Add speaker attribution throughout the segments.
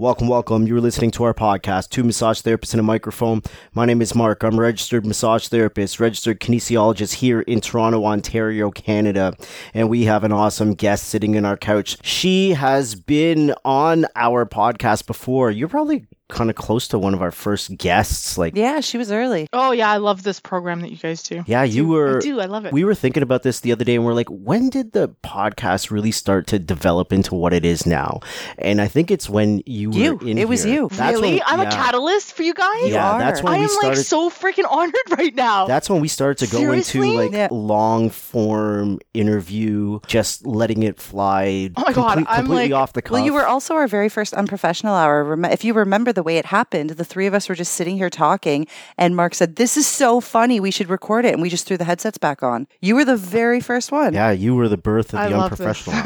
Speaker 1: Welcome, welcome. You're listening to our podcast, Two Massage Therapists and a Microphone. My name is Mark. I'm a registered massage therapist, registered kinesiologist here in Toronto, Ontario, Canada. And we have an awesome guest sitting in our couch. She has been on our podcast before. You're probably kind of close to one of our first guests. Like,
Speaker 2: Yeah, she was early.
Speaker 3: Oh yeah, I love this program that you guys do.
Speaker 1: yeah, you
Speaker 3: do.
Speaker 1: were.
Speaker 3: I do. I love it.
Speaker 1: We were thinking about this the other day and we're like, when did the podcast really start to develop into what it is now? And I think it's when you,
Speaker 2: You.
Speaker 1: were in
Speaker 2: It was you.
Speaker 1: That's
Speaker 3: really?
Speaker 1: when-
Speaker 3: I'm
Speaker 1: yeah.
Speaker 3: a catalyst for you guys.
Speaker 2: You
Speaker 1: Yeah,
Speaker 2: are.
Speaker 1: that's when
Speaker 3: I
Speaker 1: we
Speaker 3: am
Speaker 1: started.
Speaker 3: like so freaking honored right now.
Speaker 1: That's when we started to go
Speaker 3: Seriously?
Speaker 1: into like
Speaker 2: Yeah.
Speaker 1: long form interview, just letting it fly.
Speaker 3: Oh my God,
Speaker 1: complete-
Speaker 3: I'm
Speaker 1: completely
Speaker 3: like-
Speaker 1: off the cuff.
Speaker 2: Well, you were also our very first unprofessional hour. If you remember the way it happened, the three of us were just sitting here talking, and Mark said, This is so funny. We should record it. And we just threw the headsets back on. You were the very first one.
Speaker 1: yeah, you were the birth of
Speaker 3: I
Speaker 1: the
Speaker 3: love this.
Speaker 1: unprofessional.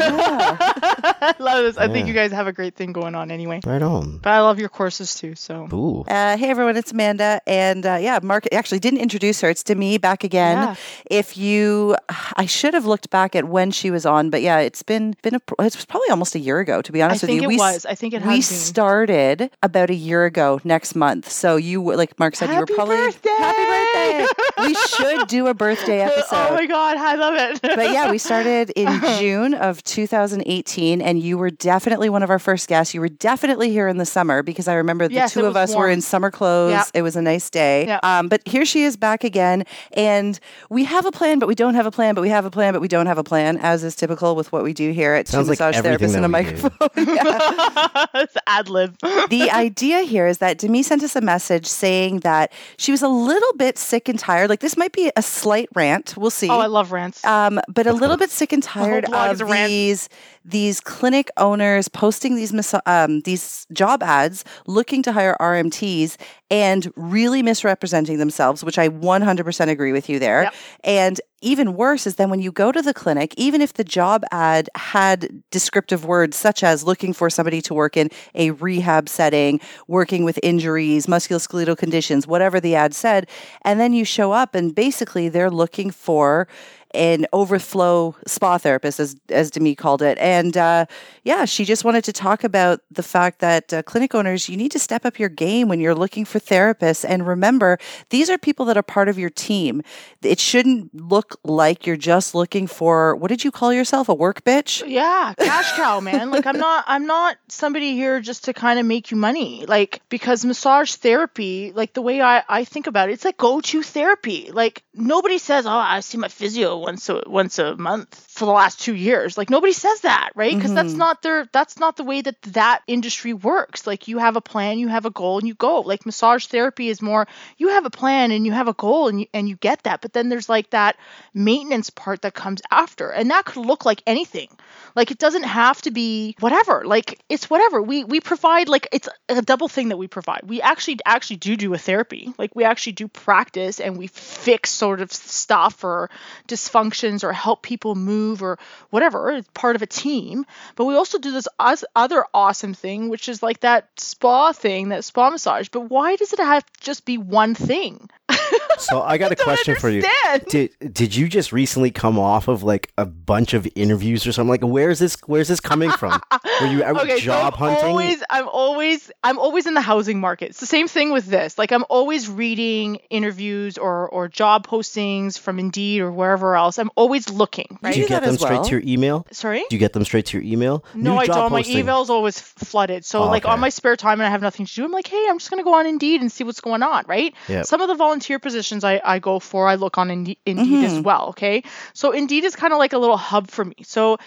Speaker 3: I love this. I think you guys have a great thing going on anyway.
Speaker 1: right on.
Speaker 3: But I love your courses too. So
Speaker 1: Ooh.
Speaker 2: Uh, hey everyone, it's Amanda, and uh, yeah, Mark actually didn't introduce her. It's to me back again.
Speaker 3: Yeah.
Speaker 2: If you, I should have looked back at when she was on, but yeah, it's been been a, it's probably almost a year ago. To be
Speaker 3: I
Speaker 2: honest with
Speaker 3: think
Speaker 2: you,
Speaker 3: it
Speaker 2: we
Speaker 3: was. I think it
Speaker 2: we
Speaker 3: been.
Speaker 2: started about a year ago next month. So you were like Mark said, you
Speaker 3: Happy
Speaker 2: were probably
Speaker 3: birthday!
Speaker 2: happy birthday. we should do a birthday episode.
Speaker 3: oh my god, I love it.
Speaker 2: but yeah, we started in June of 2018, and you were definitely one of our first guests. You were definitely here in the summer because I remember the
Speaker 3: Yes,
Speaker 2: two of
Speaker 3: was
Speaker 2: us were in summer clothes.
Speaker 3: Yeah.
Speaker 2: It was a nice day.
Speaker 3: Yeah.
Speaker 2: Um, but here she is back again, and we have a plan, but we don't have a plan, but we have a plan, but we don't have a plan, as is typical with what we do here at
Speaker 1: Sounds
Speaker 2: Two
Speaker 1: like
Speaker 2: Massage
Speaker 1: everything
Speaker 2: Therapists and a
Speaker 1: that we do.
Speaker 2: Microphone. Yeah
Speaker 3: it's ad lib.
Speaker 2: the idea here is that Demi sent us a message saying that she was a little bit sick and tired. Like this might be a slight rant. We'll see.
Speaker 3: Oh, I love rants.
Speaker 2: um, but a little bit sick and tired of
Speaker 3: is rant.
Speaker 2: these these clinic owners posting these massa- um, these job ads looking to hire RMTs and really misrepresenting themselves, which I 100% agree with you there.
Speaker 3: Yep.
Speaker 2: And even worse is then when you go to the clinic, even if the job ad had descriptive words such as looking for somebody to work in a rehab setting, working with injuries, musculoskeletal conditions, whatever the ad said, and then you show up and basically they're looking for an overflow spa therapist, as as Demi called it, and uh, yeah, she just wanted to talk about the fact that uh, clinic owners, you need to step up your game when you're looking for therapists, and remember, these are people that are part of your team. It shouldn't look like you're just looking for what did you call yourself, a work bitch?
Speaker 3: yeah, cash cow, man. Like I'm not I'm not somebody here just to kind of make you money. Like because massage therapy, like the way I I think about it, it's like go-to therapy. Like nobody says, "Oh, I see my physio once a once a month for the last 2 years." Like nobody says that, right? Because that's
Speaker 2: Mhm.
Speaker 3: not their that's not the way that that industry works. Like you have a plan, you have a goal and you go. Like massage therapy is more you have a plan and you have a goal and you and you get that. But then there's like that maintenance part that comes after. And that could look like anything. Like it doesn't have to be whatever. Like it's whatever. We we provide like it's a double thing that we provide. We actually actually do do a therapy. Like we actually do practice and we fix sort of stuff or dysfunctions or help people move or whatever. It's part of a team. But we also do this other awesome thing, which is like that spa thing, that spa massage. But why does it have to just be one thing?
Speaker 1: So I got a
Speaker 3: don't
Speaker 1: question for you. Did did you just recently come off of like a bunch of interviews or something? Like where's this where's this coming from? Were you out
Speaker 3: okay,
Speaker 1: job
Speaker 3: so I'm
Speaker 1: hunting?
Speaker 3: Always, I'm always, I'm always in the housing market. It's the same thing with this. Like I'm always reading interviews or or job postings from Indeed or wherever else. I'm always looking. Right?
Speaker 1: Do you
Speaker 2: do
Speaker 1: get them
Speaker 2: as
Speaker 1: straight
Speaker 2: well.
Speaker 1: to your email?
Speaker 3: Sorry.
Speaker 1: Do you get them straight to your email?
Speaker 3: No,
Speaker 1: New
Speaker 3: I don't. My
Speaker 1: posting.
Speaker 3: email's always flooded. So,
Speaker 1: Oh,
Speaker 3: like
Speaker 1: okay.
Speaker 3: on my spare time and I have nothing to do, I'm like, hey, I'm just gonna go on Indeed and see what's going on, right?
Speaker 1: Yep.
Speaker 3: Some of the volunteer positions I, I go for, I look on Indeed, Indeed as
Speaker 2: Mhm.
Speaker 3: well. Okay, so Indeed is kind of like a little hub for me. So.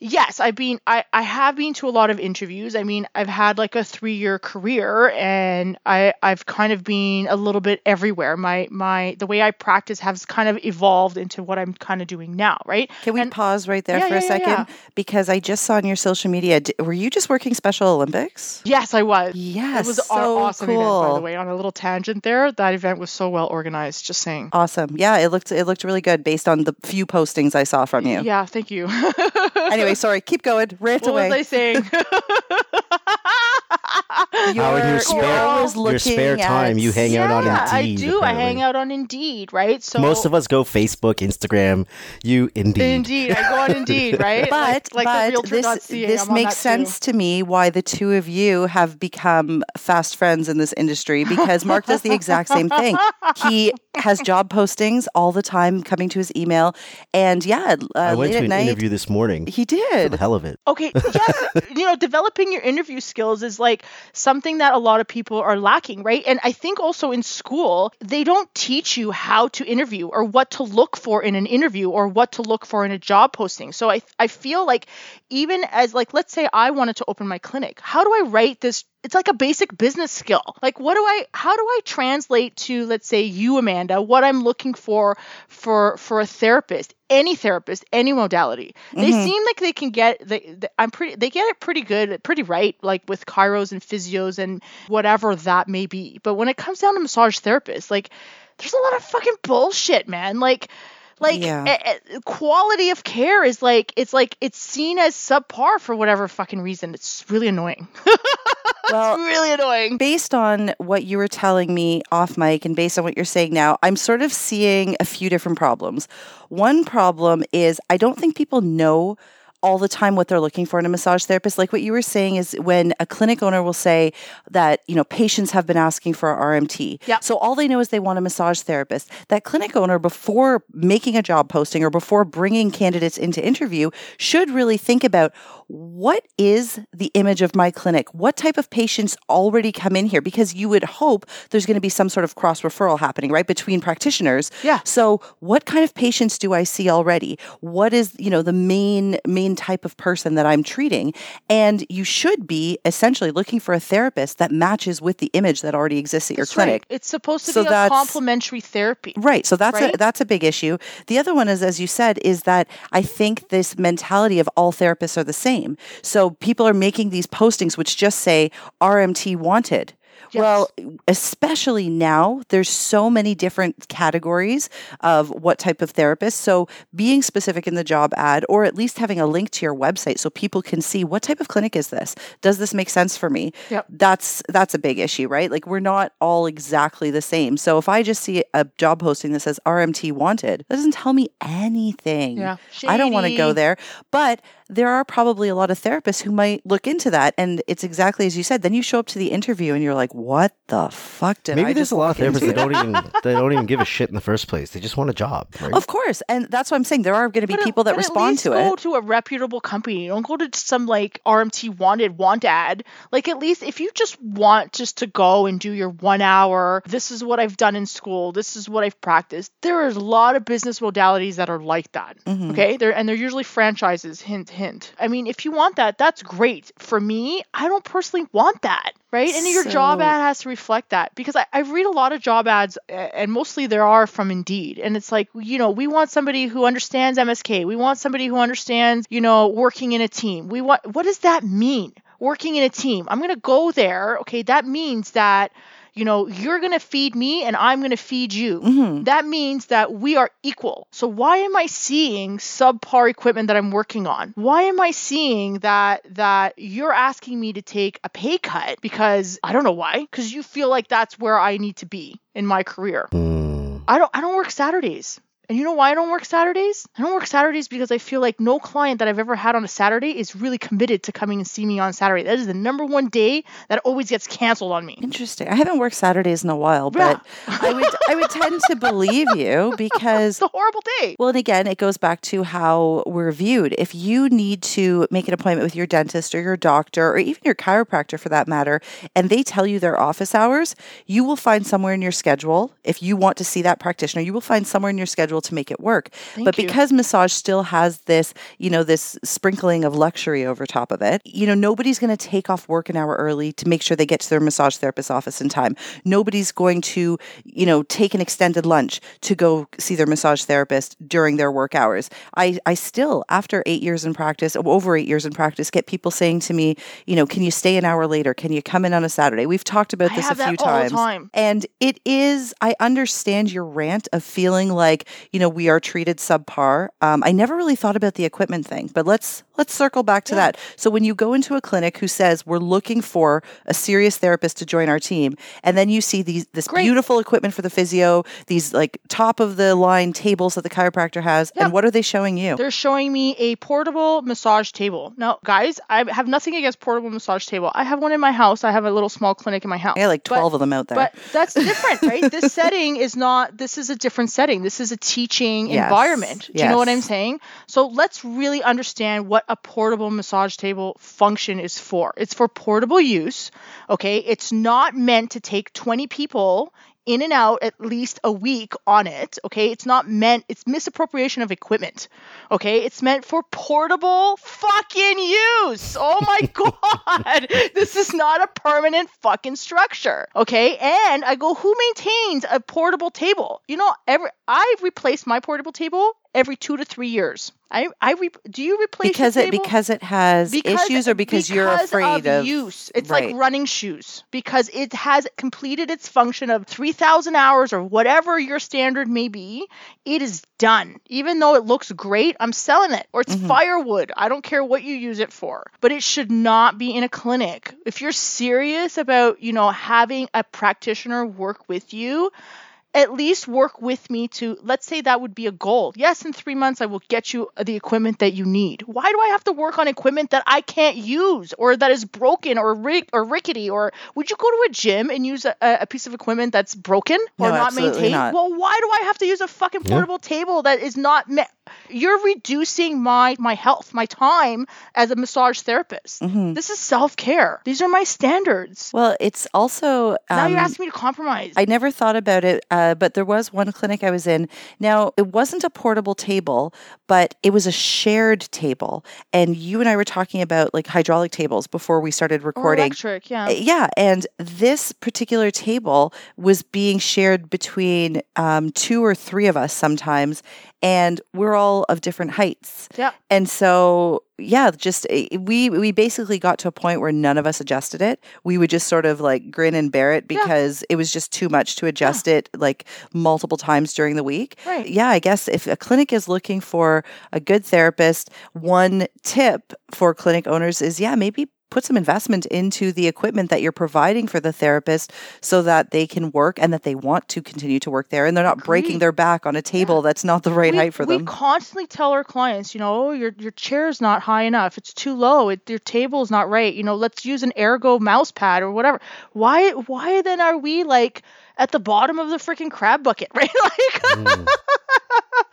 Speaker 3: Yes, I've been I, I have been to a lot of interviews. I mean, I've had like a 3-year career and I I've kind of been a little bit everywhere. My my the way I practice has kind of evolved into what I'm kind of doing now, right?
Speaker 2: Can we
Speaker 3: And-
Speaker 2: pause right there
Speaker 3: Yeah,
Speaker 2: for a
Speaker 3: yeah, yeah,
Speaker 2: second?
Speaker 3: yeah.
Speaker 2: Because I just saw on your social media, d- were you just working Special Olympics?
Speaker 3: Yes, I was.
Speaker 2: Yes,
Speaker 3: It was
Speaker 2: so
Speaker 3: awesome
Speaker 2: cool.
Speaker 3: event, by the way. On a little tangent there, that event was so well organized. Just saying.
Speaker 2: Awesome. Yeah, it looked it looked really good based on the few postings I saw from you.
Speaker 3: Yeah, thank you.
Speaker 2: Anyway, sorry, keep going. Rant
Speaker 3: what
Speaker 2: away.
Speaker 3: was I saying?
Speaker 1: How in your
Speaker 2: You're
Speaker 1: spare,
Speaker 2: always
Speaker 1: your spare time
Speaker 2: at-
Speaker 1: you hang out on
Speaker 3: yeah,
Speaker 1: Indeed.
Speaker 3: I do. I hang out on Indeed, right? So
Speaker 1: Most of us go Facebook, Instagram. You Indeed.
Speaker 3: Indeed, I go on Indeed, right?
Speaker 2: But
Speaker 3: like, like
Speaker 2: but
Speaker 3: the
Speaker 2: this
Speaker 3: realtor.ca,
Speaker 2: this
Speaker 3: I'm
Speaker 2: makes
Speaker 3: that too.
Speaker 2: sense to me why the two of you have become fast friends in this industry because Mark does the exact same thing. He has job postings all the time coming to his email, and yeah, uh,
Speaker 1: I went
Speaker 2: late
Speaker 1: to
Speaker 2: at
Speaker 1: an
Speaker 2: night
Speaker 1: interview this morning.
Speaker 2: he
Speaker 1: For
Speaker 2: did.
Speaker 1: the hell of it.
Speaker 3: Okay, yes, you know, developing your interview skills is like something that a lot of people are lacking, right? And I think also in school, they don't teach you how to interview or what to look for in an interview or what to look for in a job posting. So I I feel like even as like let's say I wanted to open my clinic, how do I write this it's like a basic business skill. Like what do I how do I translate to let's say you Amanda what I'm looking for for for a therapist, any therapist, any modality. They
Speaker 2: Mhm.
Speaker 3: seem like they can get they, they I'm pretty they get it pretty good, pretty right like with chiros and physios and whatever that may be. But when it comes down to massage therapists, like there's a lot of fucking bullshit, man. Like like
Speaker 2: Yeah.
Speaker 3: eh, eh, quality of care is like it's like it's seen as subpar for whatever fucking reason. It's really annoying.
Speaker 2: Well,
Speaker 3: it's really annoying.
Speaker 2: based on what you were telling me off mic and based on what you're saying now, I'm sort of seeing a few different problems. One problem is I don't think people know all the time what they're looking for in a massage therapist. Like what you were saying is when a clinic owner will say that, you know, patients have been asking for a RMT.
Speaker 3: Yeah.
Speaker 2: So all they know is they want a massage therapist. That clinic owner, before making a job posting or before bringing candidates into interview, should really think about what is the image of my clinic? What type of patients already come in here? Because you would hope there's going to be some sort of cross referral happening, right, between practitioners.
Speaker 3: Yeah.
Speaker 2: So, what kind of patients do I see already? What is, you know, the main main type of person that I'm treating? And you should be essentially looking for a therapist that matches with the image that already exists at your
Speaker 3: That's right.
Speaker 2: clinic.
Speaker 3: It's supposed to
Speaker 2: So
Speaker 3: be a complementary therapy.
Speaker 2: Right. So that's a that's a big issue. The other one is, as you said, is that I think this mentality of all therapists are the same. So people are making these postings which just say RMT wanted. Well, especially now, there's so many different categories of what type of therapist. So being specific in the job ad, or at least having a link to your website so people can see what type of clinic is this? Does this make sense for me?
Speaker 3: Yep.
Speaker 2: That's that's a big issue, right? Like we're not all exactly the same. So if I just see a job posting that says RMT wanted, that doesn't tell me anything.
Speaker 3: Yeah.
Speaker 2: I don't want to go there. But there are probably a lot of therapists who might look into that. And it's exactly as you said. Then you show up to the interview and you're like, what the fuck did
Speaker 1: Maybe
Speaker 2: I
Speaker 1: there's
Speaker 2: just
Speaker 1: a lot of therapists that don't even they don't even give a shit in the first place. They just want a job. Right?
Speaker 2: Of course. And that's what I'm saying. There are going to be
Speaker 3: But at-
Speaker 2: people that
Speaker 3: but at
Speaker 2: respond
Speaker 3: least
Speaker 2: to
Speaker 3: go
Speaker 2: it.
Speaker 3: Go to a reputable company. Don't go to some like RMT wanted want ad. Like at least if you just want just to go and do your one hour, this is what I've done in school. This is what I've practiced. There is a lot of business modalities that are like that.
Speaker 2: Mhm.
Speaker 3: Okay, they're and they're usually franchises. Hint, hint. I mean, if you want that, that's great. For me, I don't personally want that. Right, and your job ad has to reflect that because I, I read a lot of job ads, and mostly there are from Indeed, and it's like you know we want somebody who understands MSK, we want somebody who understands you know working in a team. We want what does that mean? Working in a team. I'm gonna go there. Okay, that means that you know you're gonna feed me and I'm gonna feed you
Speaker 2: Mhm.
Speaker 3: that means that we are equal. So why am I seeing subpar equipment that I'm working on? Why am I seeing that that you're asking me to take a pay cut because I don't know why? Because you feel like that's where I need to be in my career.
Speaker 1: Hmm.
Speaker 3: I don't I don't work Saturdays. And you know why I don't work Saturdays? I don't work Saturdays because I feel like no client that I've ever had on a Saturday is really committed to coming and see me on Saturday. That is the number one day that always gets canceled on me.
Speaker 2: Interesting. I haven't worked Saturdays in a while,
Speaker 3: Yeah.
Speaker 2: but I would I would tend to believe you because
Speaker 3: It's a horrible day.
Speaker 2: Well, and again, it goes back to how we're viewed. If you need to make an appointment with your dentist or your doctor or even your chiropractor for that matter, and they tell you their office hours, you will find somewhere in your schedule. If you want to see that practitioner, you will find somewhere in your schedule to make it work.
Speaker 3: Thank
Speaker 2: but
Speaker 3: you.
Speaker 2: because massage still has this, you know, this sprinkling of luxury over top of it, you know, nobody's going to take off work an hour early to make sure they get to their massage therapist's office in time. Nobody's going to, you know, take an extended lunch to go see their massage therapist during their work hours. I, I still, after eight years in practice, oh, over eight years in practice, get people saying to me, you know, can you stay an hour later? Can you come in on a Saturday? We've talked about this a few
Speaker 3: that all the
Speaker 2: times.
Speaker 3: time.
Speaker 2: And it is, I understand your rant of feeling like you know, we are treated subpar. Um, I never really thought about the equipment thing, but let's let's circle back to that. So when you go into a clinic who says we're looking for a serious therapist to join our team, and then you see these this
Speaker 3: Great.
Speaker 2: beautiful equipment for the physio, these like top of the line tables that the chiropractor has,
Speaker 3: Yeah.
Speaker 2: and what are they showing you?
Speaker 3: They're showing me a portable massage table. Now, guys, I have nothing against portable massage table. I have one in my house. I have a little small clinic in my house.
Speaker 2: I got like
Speaker 3: But-
Speaker 2: twelve of them out there.
Speaker 3: But that's different, right? this setting is not, this is a different setting. This is a teaching
Speaker 2: Yes,
Speaker 3: environment. Do you know what I'm saying? So let's really understand what a portable massage table function is for. It's for portable use, okay? It's not meant to take 20 people in and out at least a week on it, okay? It's not meant, it's misappropriation of equipment, okay? It's meant for portable fucking use. Oh my God. this is not a permanent fucking structure, okay? And I go, who maintains a portable table? You know, every I've replaced my portable table every two to three years. I, I re- do you replace
Speaker 2: because it because it has issues or because, you're afraid of,
Speaker 3: use. It's
Speaker 2: right.
Speaker 3: like running shoes because it has completed its function of 3000 hours or whatever your standard may be. It is done. Even though it looks great, I'm selling it or it's
Speaker 2: Mhm.
Speaker 3: firewood. I don't care what you use it for. But it should not be in a clinic. If you're serious about, you know, having a practitioner work with you, at least work with me to let's say that would be a goal. Yes, in 3 months I will get you the equipment that you need. Why do I have to work on equipment that I can't use or that is broken or rick or rickety or would you go to a gym and use a, a piece of equipment that's broken or
Speaker 2: No,
Speaker 3: not maintained?
Speaker 2: not.
Speaker 3: Well, why do I have to use a fucking portable table that is not me- you're reducing my my health, my time as a massage therapist.
Speaker 2: Mhm.
Speaker 3: This is self-care. These are my standards.
Speaker 2: Well, it's also
Speaker 3: now you're
Speaker 2: um,
Speaker 3: asking me to compromise.
Speaker 2: I never thought about it, uh, but there was one clinic I was in. Now, it wasn't a portable table, but it was a shared table. And you and I were talking about like hydraulic tables before we started
Speaker 3: or
Speaker 2: recording.
Speaker 3: electric, yeah.
Speaker 2: Uh, Yeah, and this particular table was being shared between um, two or three of us sometimes, and we're all of different heights.
Speaker 3: Yeah.
Speaker 2: And so, yeah, just eh, we we basically got to a point where none of us adjusted it. We would just sort of like grin and bear it
Speaker 3: Yeah.
Speaker 2: because it was just too much to adjust it like multiple times during the week.
Speaker 3: Right.
Speaker 2: Yeah, I guess if a clinic is looking for a good therapist, one tip for clinic owners is yeah, maybe put some investment into the equipment that you're providing for the therapist so that they can work and that they want to continue to work there and they're not breaking their back on a table that's not the right
Speaker 3: we,
Speaker 2: height for them.
Speaker 3: we constantly tell our clients, you know, oh, your your chair's not high enough. It's too low. It, your table's not right. You know, let's use an ergo mouse pad or whatever. Why why then are we like at the bottom of the freaking crab bucket, right? Like mm.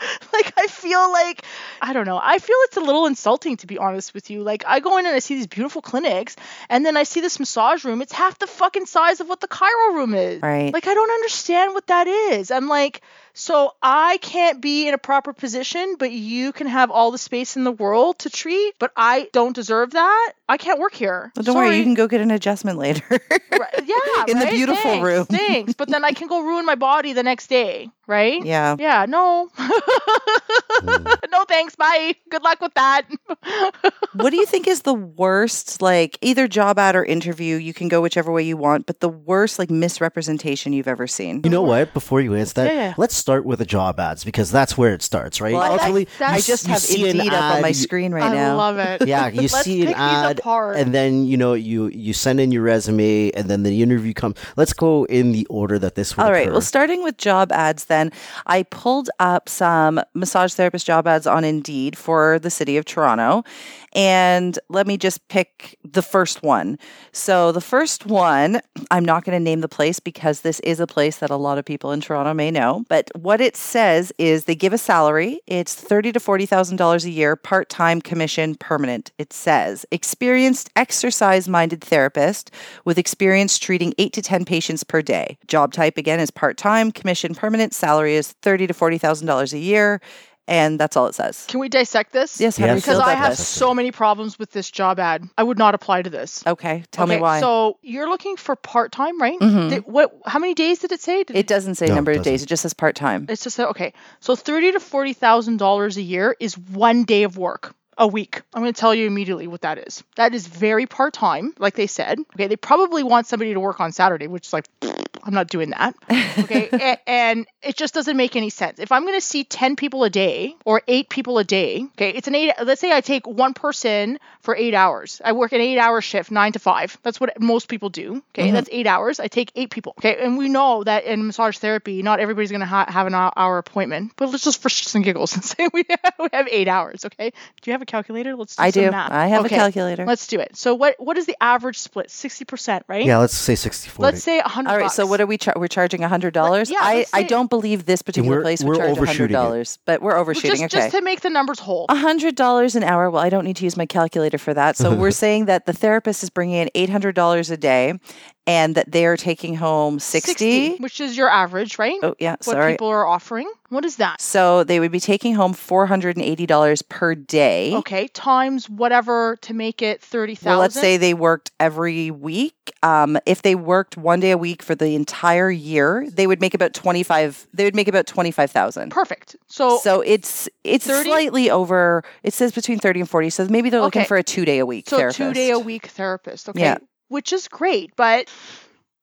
Speaker 3: like I feel like I don't know. I feel it's a little insulting to be honest with you. Like I go in and I see these beautiful clinics and then I see this massage room. It's half the fucking size of what the chiro room is.
Speaker 2: Right.
Speaker 3: Like I don't understand what that is. I'm like so I can't be in a proper position, but you can have all the space in the world to treat, but I don't deserve that. I can't work here.
Speaker 2: Well, don't worry, you can go get an adjustment later.
Speaker 3: Right, yeah,
Speaker 2: in the beautiful
Speaker 3: Thanks,
Speaker 2: room.
Speaker 3: Thanks, but then I can go ruin my body the next day, right?
Speaker 2: yeah.
Speaker 3: Yeah, no. no thanks. Bye. Good luck with that.
Speaker 2: what do you think is the worst, like either job ad or interview? You can go whichever way you want, but the worst, like misrepresentation you've ever seen.
Speaker 1: You know what? Before you answer that,
Speaker 3: Yeah, yeah.
Speaker 1: let's start with the job ads because that's where it starts, right?
Speaker 2: Well, I-
Speaker 1: Ultimately,
Speaker 3: that's-
Speaker 2: I
Speaker 1: you
Speaker 2: just
Speaker 1: you
Speaker 2: have
Speaker 1: see an
Speaker 2: Indeed up on my screen right
Speaker 3: I
Speaker 2: now.
Speaker 3: I love it.
Speaker 1: Yeah, you
Speaker 3: Let's
Speaker 1: see an
Speaker 3: pick these
Speaker 1: ad, and then you know you you send in your resume, and then the interview comes. Let's go in the order that this would
Speaker 2: All right.
Speaker 1: occur.
Speaker 2: Well, starting with job ads, then I pulled up some massage therapist job ads on Indeed for the city of Toronto. And let me just pick the first one. So, the first one, I'm not going to name the place because this is a place that a lot of people in Toronto may know. But what it says is they give a salary. It's thirty to forty thousand dollars a year, part time, commission, permanent. It says experienced, exercise minded therapist with experience treating eight to ten patients per day. Job type again is part time, commission, permanent. Salary is thirty to forty thousand dollars a year, and that's all it says.
Speaker 3: Can we dissect this?
Speaker 2: Yes,
Speaker 1: Yes.
Speaker 3: Because I have
Speaker 2: this?
Speaker 3: so many problems with this job ad. I would not apply to this.
Speaker 2: Okay, tell me why.
Speaker 3: So you're looking for part time, right?
Speaker 2: Mhm.
Speaker 3: Did- what? How many days did it say? Did
Speaker 2: it doesn't say
Speaker 1: No,
Speaker 2: number of
Speaker 1: doesn't.
Speaker 2: days; it just says part time.
Speaker 3: It's just that okay. So thirty to forty thousand dollars a year is one day of work a week. I'm going to tell you immediately what that is. That is very part time, like they said. Okay, they probably want somebody to work on Saturday, which is like I'm not doing that. Okay, A- and it just doesn't make any sense. If I'm going to see 10 people a day or 8 people a day, okay, it's an 8 let's say I take one person for 8 hours. I work an 8-hour shift, 9 to 5. That's what most people do. Okay?
Speaker 2: Mm-hmm.
Speaker 3: That's 8 hours. I take 8 people. Okay? And we know that in massage therapy, not everybody's going to ha- have an hour appointment. But let's just for shits and giggles and say we have, we have 8 hours, okay? Do you have a calculator? Let's do
Speaker 2: I
Speaker 3: some
Speaker 2: do.
Speaker 3: math.
Speaker 2: I have
Speaker 3: Okay,
Speaker 2: a calculator.
Speaker 3: Let's do it. So what what is the average split? 60%, right?
Speaker 1: Yeah, let's say 64.
Speaker 3: Let's say 100
Speaker 2: All right, so
Speaker 3: bucks.
Speaker 2: What are we? Char- we're charging hundred dollars.
Speaker 3: yeah,
Speaker 2: I, I don't believe this particular
Speaker 1: We're-
Speaker 2: place
Speaker 1: we're
Speaker 2: would charge hundred dollars, but we're overshooting.
Speaker 3: just,
Speaker 2: okay,
Speaker 3: just to make the numbers whole.
Speaker 2: A hundred dollars an hour. Well, I don't need to use my calculator for that. So we're saying that the therapist is bringing in eight hundred dollars a day, and that they are taking home sixty.
Speaker 3: which is your average, right?
Speaker 2: Oh yeah,
Speaker 3: what
Speaker 2: sorry.
Speaker 3: people are offering. What is that?
Speaker 2: So they would be taking home four hundred and eighty dollars per day.
Speaker 3: Okay, times whatever to make it thirty thousand.
Speaker 2: Well, let's say they worked every week. Um, if they worked one day a week for the entire year, they would make about twenty five. They would make about twenty five thousand.
Speaker 3: perfect. So,
Speaker 2: So it's it's
Speaker 3: 30?
Speaker 2: slightly over. It says between thirty and forty. So maybe they're looking
Speaker 3: Okay.
Speaker 2: for a two day a week
Speaker 3: so
Speaker 2: therapist.
Speaker 3: two day a week therapist. Okay,
Speaker 2: Yeah.
Speaker 3: Which is great, but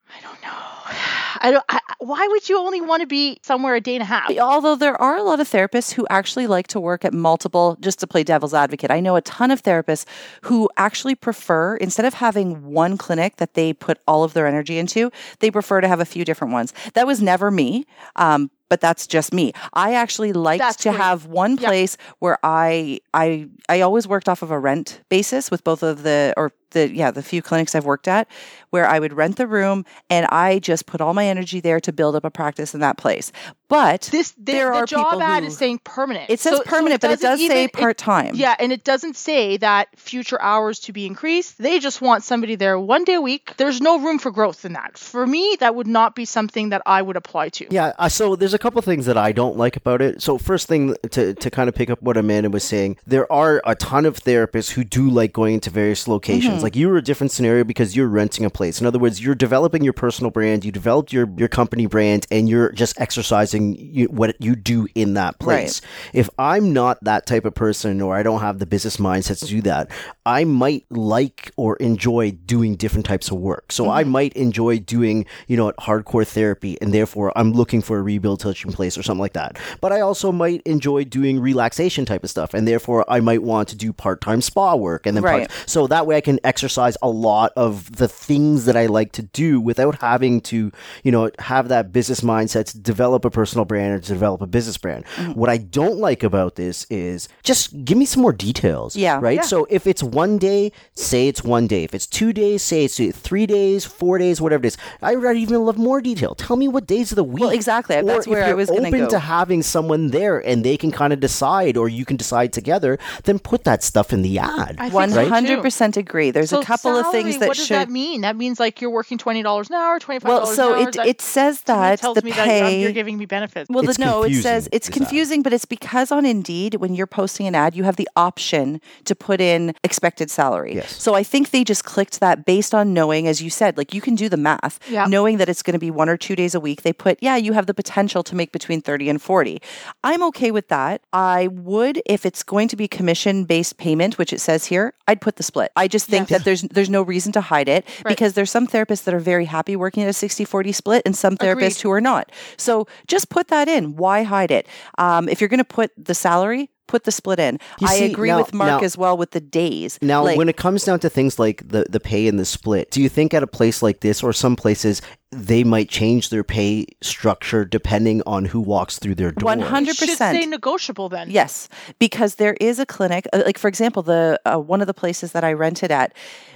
Speaker 3: I don't know. I don't. I, why would you only want to be somewhere a day and a half?
Speaker 2: Although there are a lot of therapists who actually like to work at multiple, just to play devil's advocate. I know a ton of therapists who actually prefer, instead of having one clinic that they put all of their energy into, they prefer to have a few different ones. That was never me. Um, but that's just me. I actually liked
Speaker 3: That's
Speaker 2: to
Speaker 3: great.
Speaker 2: have one
Speaker 3: Yeah.
Speaker 2: place where I I I always worked off of a rent basis with both of the or the yeah the few clinics I've worked at where I would rent the room and I just put all my energy there to build up a practice in that place. But
Speaker 3: This the,
Speaker 2: there
Speaker 3: the
Speaker 2: are
Speaker 3: job
Speaker 2: people
Speaker 3: ad
Speaker 2: who-
Speaker 3: is saying permanent.
Speaker 2: it says
Speaker 3: So- so
Speaker 2: permanent, but it
Speaker 3: doesn't even-
Speaker 2: say part time.
Speaker 3: Yeah, and it doesn't say that future hours to be increased. They just want somebody there one day a week. There's no room for growth in that. For me, that would not be something that I would apply to.
Speaker 1: Yeah, uh, so there's a couple things that I don't like about it. So first thing to to kind of pick up what Amanda was saying, there are a ton of therapists who do like going into various locations. Mm-hmm. Like you were a different scenario because you're renting a place. In other words, you're developing your personal brand, you developed your your company brand, and you're just exercising you, what you do in that place. If I'm not that type of person, or I don't have the business mindset to do that, I might like or enjoy doing different types of work. So I mm-hmm. might enjoy doing, you know, hardcore therapy, and therefore I'm looking for a rehabilitation place or something like that. But I also might enjoy doing relaxation type of stuff, and therefore I might want to do part time spa work, and then part- so that way I can exercise a lot of the things that I like to do without having to, you know, have that business mindset to develop a personal brand or to develop a business brand. Mm-hmm. What I don't like about this is just give me some more details.
Speaker 2: Yeah.
Speaker 1: Right.
Speaker 3: Yeah.
Speaker 1: So if it's one day, say it's one day. If it's two days, say it's three days, four days, whatever it is. I would even love more detail. Tell me what days of the week.
Speaker 2: Well, exactly.
Speaker 1: Or
Speaker 2: That's
Speaker 1: if
Speaker 2: where I was
Speaker 1: open
Speaker 2: go.
Speaker 1: to having someone there and they can kind of decide, or you can decide together. Then put that stuff in the ad.
Speaker 3: I think
Speaker 2: One
Speaker 3: so, too.
Speaker 2: hundred percent agree. There's
Speaker 3: So
Speaker 2: a couple of things that
Speaker 3: what does
Speaker 2: should.
Speaker 3: that mean? That means like you're working twenty dollars an hour, twenty five
Speaker 2: well,
Speaker 3: dollars
Speaker 2: so
Speaker 3: an hour.
Speaker 2: it
Speaker 3: That
Speaker 2: it says
Speaker 3: to me
Speaker 2: that
Speaker 3: tells
Speaker 2: the
Speaker 3: me that
Speaker 2: pay.
Speaker 3: you're giving me benefits.
Speaker 2: Well, the, no, it says it's
Speaker 1: is that.
Speaker 2: confusing, but it's because on Indeed, when you're posting an ad, you have the option to put in expected salary.
Speaker 1: Yes.
Speaker 2: So I think they just clicked that based on knowing, as you said, like you can do the math,
Speaker 3: Yeah.
Speaker 2: knowing that it's going to be one or two days a week. They put, yeah, you have the potential to make between 30 and 40. I'm okay with that. I would, if it's going to be commission based payment, which it says here, I'd put the split. I just think
Speaker 3: Yes.
Speaker 2: that there's there's no reason to hide it
Speaker 3: Right.
Speaker 2: because there's some therapists that are very happy working at a 60 40 split and some therapists
Speaker 3: Agreed.
Speaker 2: who are not. So just put that in. Why hide it? Um, if you're going to put the salary, put the split in.
Speaker 1: You
Speaker 2: I
Speaker 1: see,
Speaker 2: agree
Speaker 1: now-
Speaker 2: with Mark
Speaker 1: now-
Speaker 2: as well with the days.
Speaker 1: Now,
Speaker 2: Like,
Speaker 1: when it comes down to things like the, the pay and the split, do you think at a place like this or some places they might change their pay structure depending on who walks through their door?
Speaker 2: 100
Speaker 3: It should
Speaker 2: 100%.
Speaker 3: say negotiable then.
Speaker 2: Yes, because there is a clinic. uh, Like for example, the uh, one of the places that I rented at,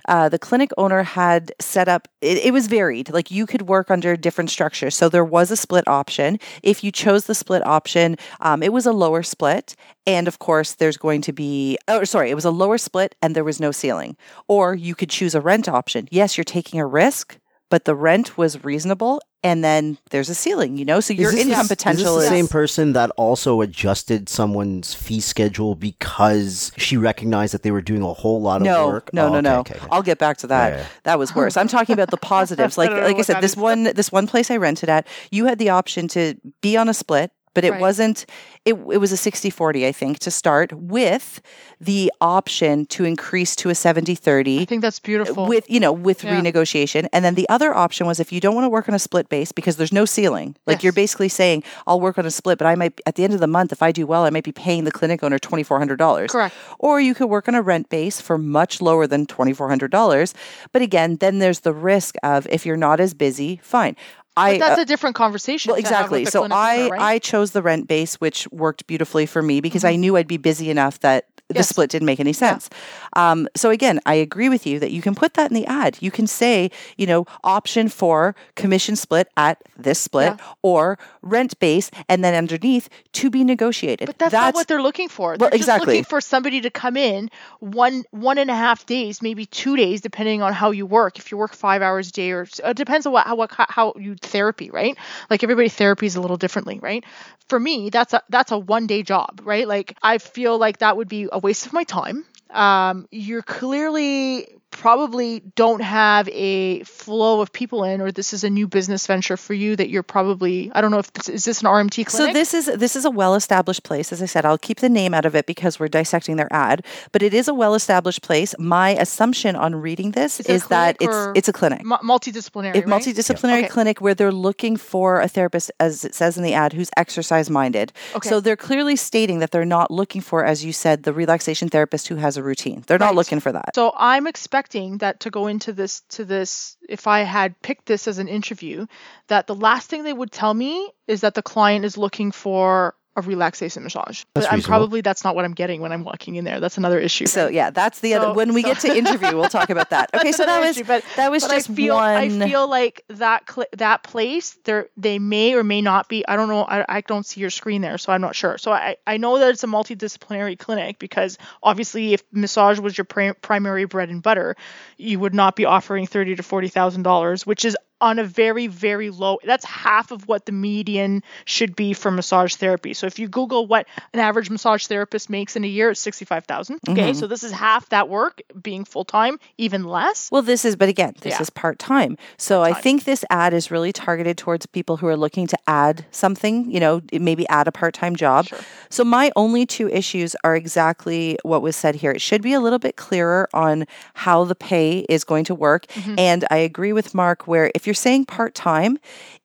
Speaker 2: uh, the clinic owner had set up. It, it was varied. Like you could work under different structures. So there was a split option. If you chose the split option, um, it was a lower split, and of course, there's going to be. Oh, sorry, it was a lower split, and there was no ceiling. Or you could choose a rent option. Yes, you're taking a risk. But the rent was reasonable, and then there's a ceiling, you know. So your income
Speaker 1: the,
Speaker 2: potential
Speaker 1: is
Speaker 2: is
Speaker 1: this the same person that also adjusted someone's fee schedule because she recognized that they were doing a whole lot of
Speaker 2: no,
Speaker 1: work?
Speaker 2: No,
Speaker 1: Oh,
Speaker 2: no,
Speaker 1: okay,
Speaker 2: no.
Speaker 1: okay, okay.
Speaker 2: I'll get back to that.
Speaker 1: Yeah, yeah.
Speaker 2: That was worse. I'm talking about the positives. Like
Speaker 3: I
Speaker 2: like I said, this one this one place I rented at, you had the option to be on a split but it
Speaker 3: Right.
Speaker 2: wasn't it, it was a 60-40 I think to start with the option to increase to a 70-30
Speaker 3: I think that's beautiful.
Speaker 2: with you know with
Speaker 3: Yeah.
Speaker 2: renegotiation and then the other option was if you don't want to work on a split base because there's no ceiling like
Speaker 3: Yes.
Speaker 2: you're basically saying i'll work on a split but i might at the end of the month if i do well i might be paying the clinic owner $2400
Speaker 3: Correct.
Speaker 2: or you could work on a rent base for much lower than $2400 but again then there's the risk of if you're not as busy fine I,
Speaker 3: But that's
Speaker 2: uh,
Speaker 3: a different conversation.
Speaker 2: well,
Speaker 3: to have with
Speaker 2: exactly. So I
Speaker 3: right? Mm-hmm.
Speaker 2: I chose the rent base, which worked beautifully for me because I knew I'd be busy enough that the
Speaker 3: Yes.
Speaker 2: split didn't make any sense. Um, so again, I agree with you that you can put that in the ad. You can say, you know, option for commission split at this split or rent base, and then underneath to be negotiated.
Speaker 3: But that's, not what they're looking for. They're just
Speaker 2: exactly.
Speaker 3: looking for somebody to come in one one and a half days, maybe two days, depending on how you work. If you work five hours a day, or it depends on what how what how you therapy, right? Like everybody therapies a little differently, right? For me, that's a that's a one day job, right? Like I feel like that would be a waste of my time. Um, you're clearly probably don't have a flow of people in or this is a new business venture for you that you're probably I don't know if this is this an RMT clinic?
Speaker 2: So this is this is a well-established place. As I said, I'll keep the name out of it because we're dissecting their ad, but it is a well-established place. My assumption on reading this
Speaker 3: Is
Speaker 2: is that it's it's a clinic.
Speaker 3: Mu- multidisciplinary, right?
Speaker 2: multidisciplinary
Speaker 3: Okay.
Speaker 2: clinic where they're looking for a therapist, as it says in the ad, who's exercise minded.
Speaker 3: Okay.
Speaker 2: So they're clearly stating that they're not looking for, as you said, the relaxation therapist who has a routine. They're not looking for that.
Speaker 3: So I'm expecting that to go into this to this if I had picked this as an interview, that the last thing they would tell me is that the client is looking for a relaxation massage.
Speaker 1: That's
Speaker 3: but I'm
Speaker 1: reasonable.
Speaker 3: probably that's not what I'm getting when I'm walking in there. That's another issue.
Speaker 2: So yeah, that's the other. When we
Speaker 3: so-
Speaker 2: get to interview, we'll talk about that. Okay, so that was
Speaker 3: issue, but-
Speaker 2: that was
Speaker 3: but
Speaker 2: just
Speaker 3: I feel
Speaker 2: one.
Speaker 3: I feel like that cl- that place there they may or may not be I don't know I, I don't see your screen there so I'm not sure so I, I know that it's a multidisciplinary clinic because obviously if massage was your pri- primary bread and butter you would not be offering thirty to forty thousand dollars which is on a very very low that's half of what the median should be for massage therapy so if you google what an average massage therapist makes in a year it's 65000 okay
Speaker 2: Mm-hmm.
Speaker 3: so this is half that work being full-time even less
Speaker 2: Well, this is, but again, this
Speaker 3: Yeah.
Speaker 2: is part time. So I
Speaker 3: Part-time.
Speaker 2: think this ad is really targeted towards people who are looking to add something, you know, maybe add a part time job.
Speaker 3: Sure.
Speaker 2: So my only two issues are exactly what was said here. It should be a little bit clearer on how the pay is going to work.
Speaker 3: Mm-hmm.
Speaker 2: And I agree with Mark where if you're saying part time,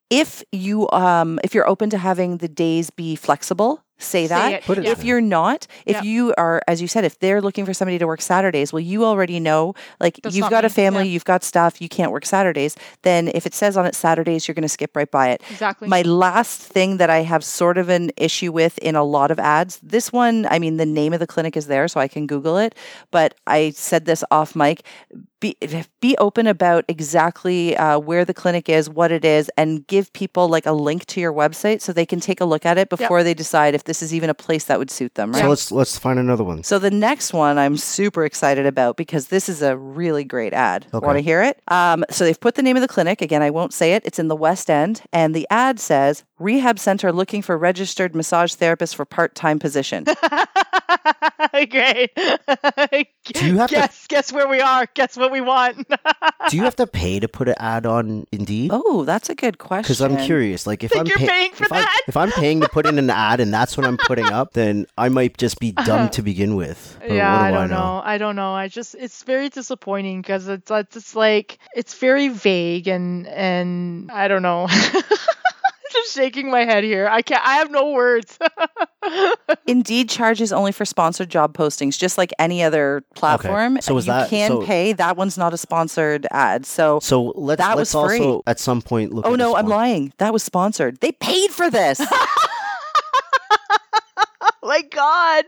Speaker 2: if you um if you're open to having the days be flexible, say that.
Speaker 3: it.
Speaker 1: It
Speaker 2: if
Speaker 1: there.
Speaker 2: you're not, if
Speaker 3: Yeah.
Speaker 2: you are, as you said, if they're looking for somebody to work Saturdays, well, you already know, like
Speaker 3: That's
Speaker 2: you've
Speaker 3: not
Speaker 2: got a family,
Speaker 3: Yeah.
Speaker 2: you've got stuff, you can't work Saturdays. Then if it says on it Saturdays, you're going to skip right by it.
Speaker 3: Exactly.
Speaker 2: My last thing that I have sort of an issue with in a lot of ads, this one, I mean, the name of the clinic is there, so I can Google it. But I said this off mic. Be, be open about exactly uh, where the clinic is, what it is, and give people like a link to your website so they can take a look at it before they decide if this is even a place that would suit them. Right.
Speaker 1: So let's let's find another one.
Speaker 2: So the next one I'm super excited about because this is a really great ad.
Speaker 1: Okay.
Speaker 2: Want to hear it? Um, so they've put the name of the clinic again. I won't say it. It's in the West End, and the ad says rehab center looking for registered massage therapist for part time position.
Speaker 3: Great.
Speaker 1: Do you have to-
Speaker 3: guess guess where we are? Guess what we want?
Speaker 1: Do you have to pay to put an ad on Indeed?
Speaker 2: oh, that's a good question.
Speaker 1: Because I'm curious, like if
Speaker 3: Think
Speaker 1: I'm
Speaker 3: you're
Speaker 1: pay-
Speaker 3: paying for
Speaker 1: if, I,
Speaker 3: that?
Speaker 1: if I'm paying to put in an ad and that's what I'm putting up, then I might just be dumb uh-huh. to begin with. But
Speaker 3: yeah,
Speaker 1: do
Speaker 3: I don't know? I don't know. I just it's very disappointing because it's it's like it's very vague and and I don't know. Just shaking my head here. I can't. I have no words.
Speaker 2: Indeed charges only for sponsored job postings, just like any other platform.
Speaker 1: So is
Speaker 2: you
Speaker 1: that-
Speaker 2: can
Speaker 1: so-
Speaker 2: pay. That one's not a sponsored ad. So.
Speaker 1: So let's
Speaker 2: That
Speaker 1: let's
Speaker 2: was free.
Speaker 1: at some point look.
Speaker 2: Oh
Speaker 1: at
Speaker 2: no, I'm lying. That was sponsored. They paid for this.
Speaker 3: my God.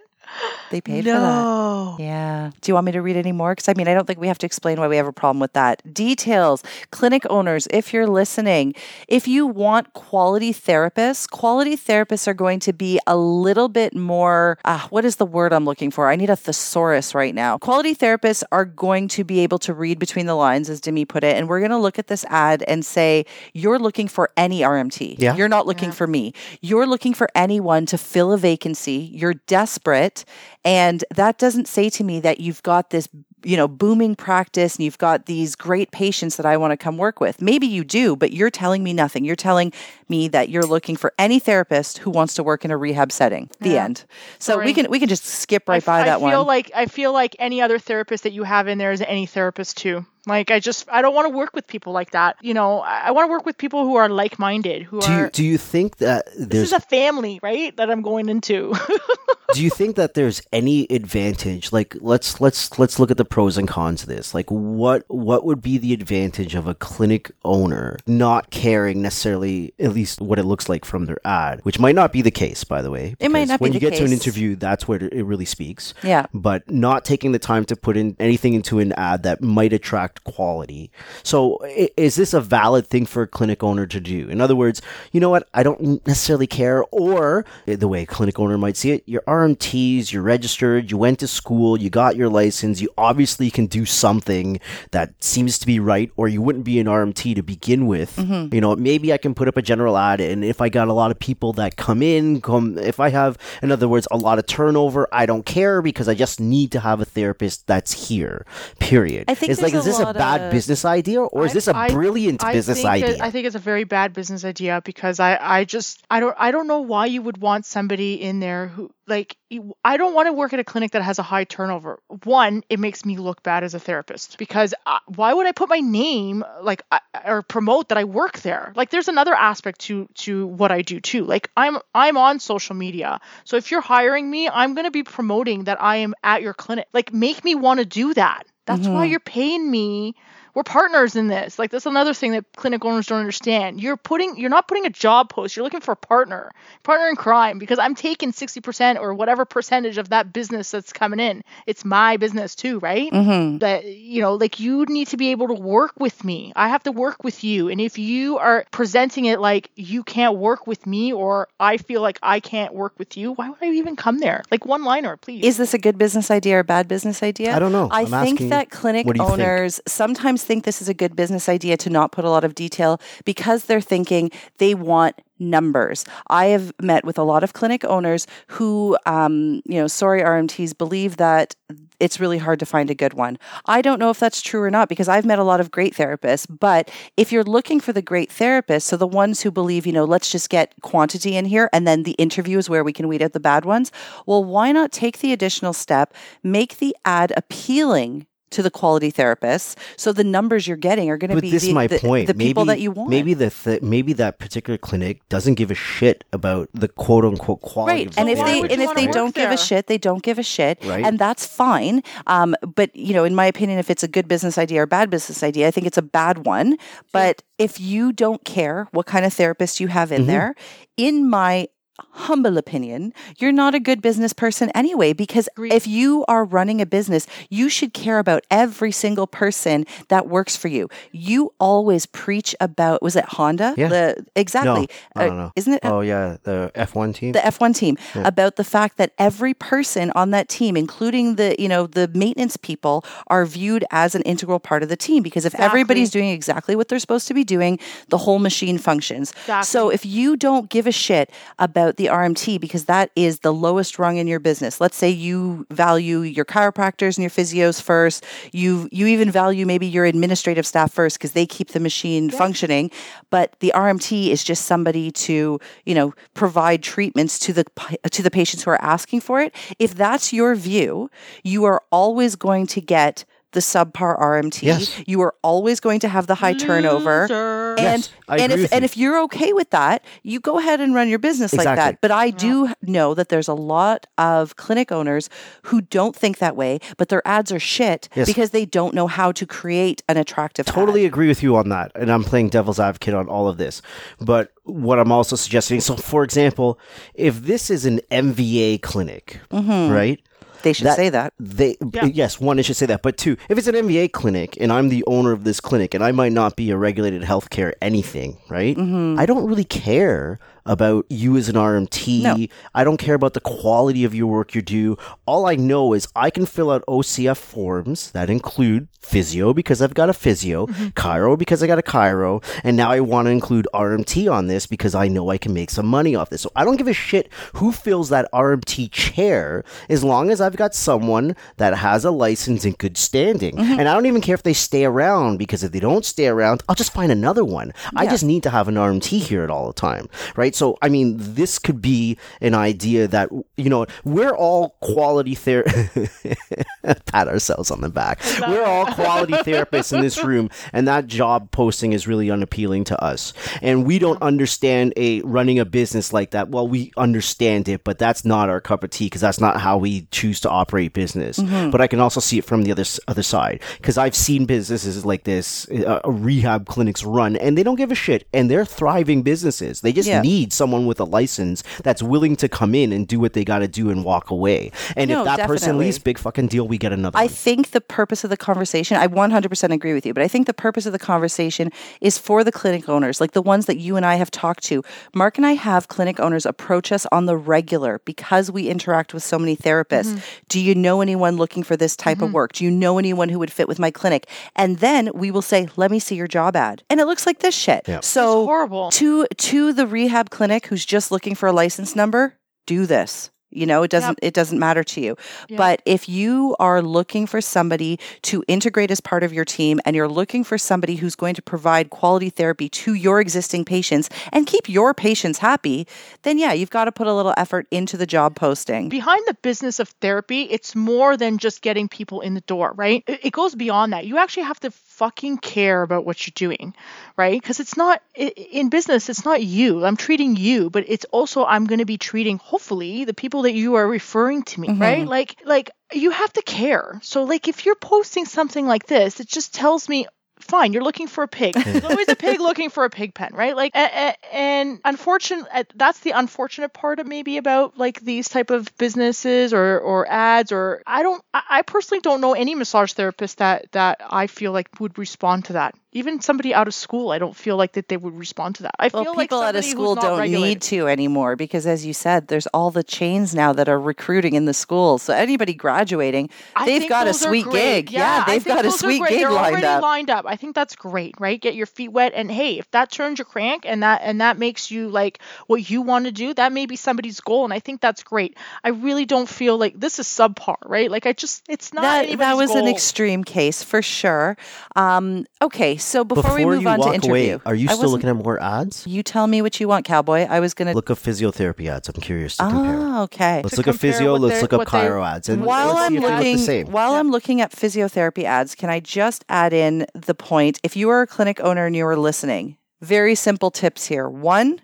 Speaker 2: They paid for that.
Speaker 3: no.
Speaker 2: Yeah. Do you want me to read any more? Because I mean, I don't think we have to explain why we have a problem with that. Details. Clinic owners, if you're listening, if you want quality therapists, quality therapists are going to be a little bit more. Uh, what is the word I'm looking for? I need a thesaurus right now. Quality therapists are going to be able to read between the lines, as Demi put it. And we're going to look at this ad and say, you're looking for any RMT.
Speaker 1: Yeah.
Speaker 2: You're not looking for me. You're looking for anyone to fill a vacancy. You're desperate. And that doesn't say to me that you've got this you know, booming practice and you've got these great patients that I want to come work with. Maybe you do, but you're telling me nothing. You're telling me that you're looking for any therapist who wants to work in a rehab setting. The
Speaker 3: Yeah.
Speaker 2: end. So we can we can just skip right
Speaker 3: I,
Speaker 2: by
Speaker 3: I
Speaker 2: that
Speaker 3: feel
Speaker 2: one.
Speaker 3: like I feel like any other therapist that you have in there is any therapist too. Like I just I don't want to work with people like that. You know, I, I want to work with people who are like minded, who
Speaker 1: Do
Speaker 3: are.
Speaker 1: you do you think that
Speaker 3: this is a family, right? That I'm going into.
Speaker 1: do you think that there's any advantage like let's let's let's look at the pros and cons of this like what what would be the advantage of a clinic owner not caring necessarily at least what it looks like from their ad which might not be the case by the way
Speaker 2: It might not be
Speaker 1: when you get to an interview that's where it really speaks
Speaker 2: Yeah.
Speaker 1: but not taking the time to put in anything into an ad that might attract quality. So, is this a valid thing for a clinic owner to do? In other words, you know what? I don't necessarily care. Or the way a clinic owner might see it, you're RMTs, you're registered, you went to school, you got your license, you obviously can do something that seems to be right, or you wouldn't be an RMT to begin with. Mm-hmm. You know, maybe I can put up a general ad, and if I got a lot of people that come in, come, if I have, in other words, a lot of turnover, I don't care because I just need to have a therapist that's here. Period.
Speaker 2: I think
Speaker 1: it's like, is this a bad
Speaker 2: of-
Speaker 1: business idea, or is this a
Speaker 3: I-
Speaker 1: brilliant
Speaker 3: I
Speaker 1: business idea?
Speaker 3: I think it's a very bad business idea because I, I just I don't I don't know why you would want somebody in there who like I don't want to work at a clinic that has a high turnover. One, it makes me look bad as a therapist because I, why would I put my name like I, or promote that I work there? Like there's another aspect to to what I do too. Like I'm I'm on social media. So if you're hiring me, I'm going to be promoting that I am at your clinic. Like make me want to do that. That's why mm-hmm. you're paying me we're partners in this. Like that's another thing that clinic owners don't understand. You're putting you're not putting a job post. You're looking for a partner, partner in crime because I'm taking 60% or whatever percentage of that business that's coming in. It's my business too, right?
Speaker 2: Mm-hmm.
Speaker 3: That you know, like you need to be able to work with me. I have to work with you. And if you are presenting it like you can't work with me or I feel like I can't work with you, why would I even come there? Like one liner, please.
Speaker 2: Is this a good business idea or a bad business idea?
Speaker 1: I don't know.
Speaker 2: I
Speaker 1: I'm
Speaker 2: think
Speaker 1: asking,
Speaker 2: that clinic
Speaker 1: owners do you think?
Speaker 2: owners sometimes think this is a good business idea to not put a lot of detail because they're thinking they want numbers. I have met with a lot of clinic owners who, um, you know, sorry RMTs believe that it's really hard to find a good one. I don't know if that's true or not because I've met a lot of great therapists. But if you're looking for the great therapists, so the ones who believe, you know, let's just get quantity in here and then the interview is where we can weed out the bad ones, well, why not take the additional step, make the ad appealing? To the quality therapists, so the numbers you're getting are going to be
Speaker 1: this
Speaker 2: the,
Speaker 1: is my
Speaker 2: the,
Speaker 1: point.
Speaker 2: the people
Speaker 1: maybe,
Speaker 2: that you want.
Speaker 1: Maybe the th- maybe that particular clinic doesn't give a shit about the quote unquote quality.
Speaker 2: right
Speaker 1: of
Speaker 2: and
Speaker 1: the
Speaker 2: if they and if they don't give a shit they don't give a shit
Speaker 1: Right.
Speaker 2: and that's fine um, but you know in my opinion if it's a good business idea or bad business idea i think it's a bad one but if you don't care what kind of therapist you have in
Speaker 1: Mhm.
Speaker 2: there in my humble opinion you're not a good business person anyway because
Speaker 3: Agreed.
Speaker 2: if you are running a business you should care about every single person that works for you you always preach about was it honda
Speaker 1: Yeah.
Speaker 2: the exactly
Speaker 1: No, no,
Speaker 2: Uh,
Speaker 1: no.
Speaker 2: isn't it
Speaker 1: Oh yeah, the F1 team.
Speaker 2: the F1 team
Speaker 1: Yeah.
Speaker 2: about the fact that every person on that team including the you know the maintenance people are viewed as an integral part of the team because if everybody's doing exactly what they're supposed to be doing the whole machine functions
Speaker 3: Exactly.
Speaker 2: so if you don't give a shit about the RMT because that is the lowest rung in your business. Let's say you value your chiropractors and your physios first. You you even value maybe your administrative staff first because they keep the machine functioning. But the RMT is just somebody to you know provide treatments to the to the patients who are asking for it. If that's your view you are always going to get the subpar RMT
Speaker 1: Yes.
Speaker 2: you are always going to have the high turnover
Speaker 3: Loser.
Speaker 2: and
Speaker 1: Yes, I
Speaker 2: and
Speaker 1: agree
Speaker 2: if
Speaker 1: with
Speaker 2: and
Speaker 1: you.
Speaker 2: if you're okay with that, you go ahead and run your business like that. But I do know that there's a lot of clinic owners who don't think that way, but their ads are shit
Speaker 1: Yes.
Speaker 2: because they don't know how to create an attractive ad.
Speaker 1: totally agree with you on that and i'm playing devil's advocate on all of this but what i'm also suggesting so for example if this is an mva clinic mm-hmm. right
Speaker 2: They should
Speaker 1: That-
Speaker 2: say that.
Speaker 1: they
Speaker 3: Yeah.
Speaker 1: yes one it should say that but two if it's an mva clinic and i'm the owner of this clinic and i might not be a regulated healthcare anything right
Speaker 2: Mm-hmm.
Speaker 1: i don't really care about you as an RMT.
Speaker 2: No.
Speaker 1: I don't care about the quality of your work you do. All I know is I can fill out OCF forms that include physio because I've got a physio, mm-hmm. chiro because I got a chiro, and now I want to include RMT on this because I know I can make some money off this. So I don't give a shit who fills that RMT chair as long as I've got someone that has a license in good standing. Mm-hmm. And I don't even care if they stay around because if they don't stay around, I'll just find another one. I just need to have an RMT here at all the time, right? So, I mean, this could be an idea that, you know, we're all quality therapists, pat ourselves on the back. We're all quality therapists in this room, and that job posting is really unappealing to us. And we don't understand a running a business like that. Well, we understand it, but that's not our cup of tea because that's not how we choose to operate business. But I can also see it from the other other side because I've seen businesses like this, uh, rehab clinics run, and they don't give a shit, and they're thriving businesses. They just
Speaker 2: Yeah.
Speaker 1: need someone with a license that's willing to come in and do what they got to do and walk away. And
Speaker 2: No,
Speaker 1: if that person leaves, big fucking deal, we get another.
Speaker 2: I
Speaker 1: one.
Speaker 2: think the purpose of the conversation, I 100% agree with you, but I think the purpose of the conversation is for the clinic owners, like the ones that you and I have talked to. Mark and I have clinic owners approach us on the regular because we interact with so many therapists. Mm-hmm. Do you know anyone looking for this type of mm-hmm. work? Do you know anyone who would fit with my clinic? And then we will say, let me see your job ad. And it looks like this shit.
Speaker 1: Yeah.
Speaker 2: So
Speaker 3: It's horrible.
Speaker 2: to to the rehab clinic who's just looking for a license number, do this. You know, it doesn't it doesn't matter to you.
Speaker 3: Yeah.
Speaker 2: But if you are looking for somebody to integrate as part of your team and you're looking for somebody who's going to provide quality therapy to your existing patients and keep your patients happy, then yeah, you've got to put a little effort into the job posting.
Speaker 3: behind the business of therapy, it's more than just getting people in the door, right? It goes beyond that. You actually have to fucking care about what you're doing, right? Because it's not in business, it's not you. I'm treating you, but it's also I'm going to be treating hopefully the people that you are referring to me, mm-hmm. right? Like like you have to care. So like if you're posting something like this, it just tells me fine you're looking for a pig. There's always a pig looking for a pig pen right? Like a, a, and unfortunate uh, that's the unfortunate part of maybe about like these type of businesses or or ads or i don't i I personally don't know any massage therapist that that i feel like would respond to that even somebody out of school i don't feel like that they would respond to that i
Speaker 2: Well,
Speaker 3: feel like
Speaker 2: people out of school don't
Speaker 3: regulated.
Speaker 2: need to anymore because, as you said, there's all the chains now that are recruiting in the schools. So anybody graduating,
Speaker 3: I
Speaker 2: they've got a sweet gig. Yeah,
Speaker 3: I
Speaker 2: they've got a sweet gig
Speaker 3: They're
Speaker 2: lined up.
Speaker 3: lined up. I think that's great, right? Get your feet wet, and hey, if that turns your crank and that and that makes you like what you want to do, that may be somebody's goal, and I think that's great. I really don't feel like this is subpar, right? Like I just, it's not
Speaker 2: that that was an extreme case for sure. Um, okay, so before, we move
Speaker 1: you
Speaker 2: on
Speaker 1: walk
Speaker 2: to interview,
Speaker 1: away, are you
Speaker 2: I
Speaker 1: still looking at more ads?
Speaker 2: You tell me what you want, cowboy. I was gonna.
Speaker 1: Look up physiotherapy ads. I'm curious to compare.
Speaker 2: Oh, okay.
Speaker 1: Let's
Speaker 3: To
Speaker 1: look at physio. Let's look up
Speaker 3: what they-
Speaker 1: chiro ads. And
Speaker 2: while
Speaker 1: let's
Speaker 2: I'm
Speaker 1: see if
Speaker 2: looking,
Speaker 1: the same.
Speaker 2: while I'm looking at physiotherapy ads, can I just add in the point? If you are a clinic owner and you are listening, very simple tips here. One,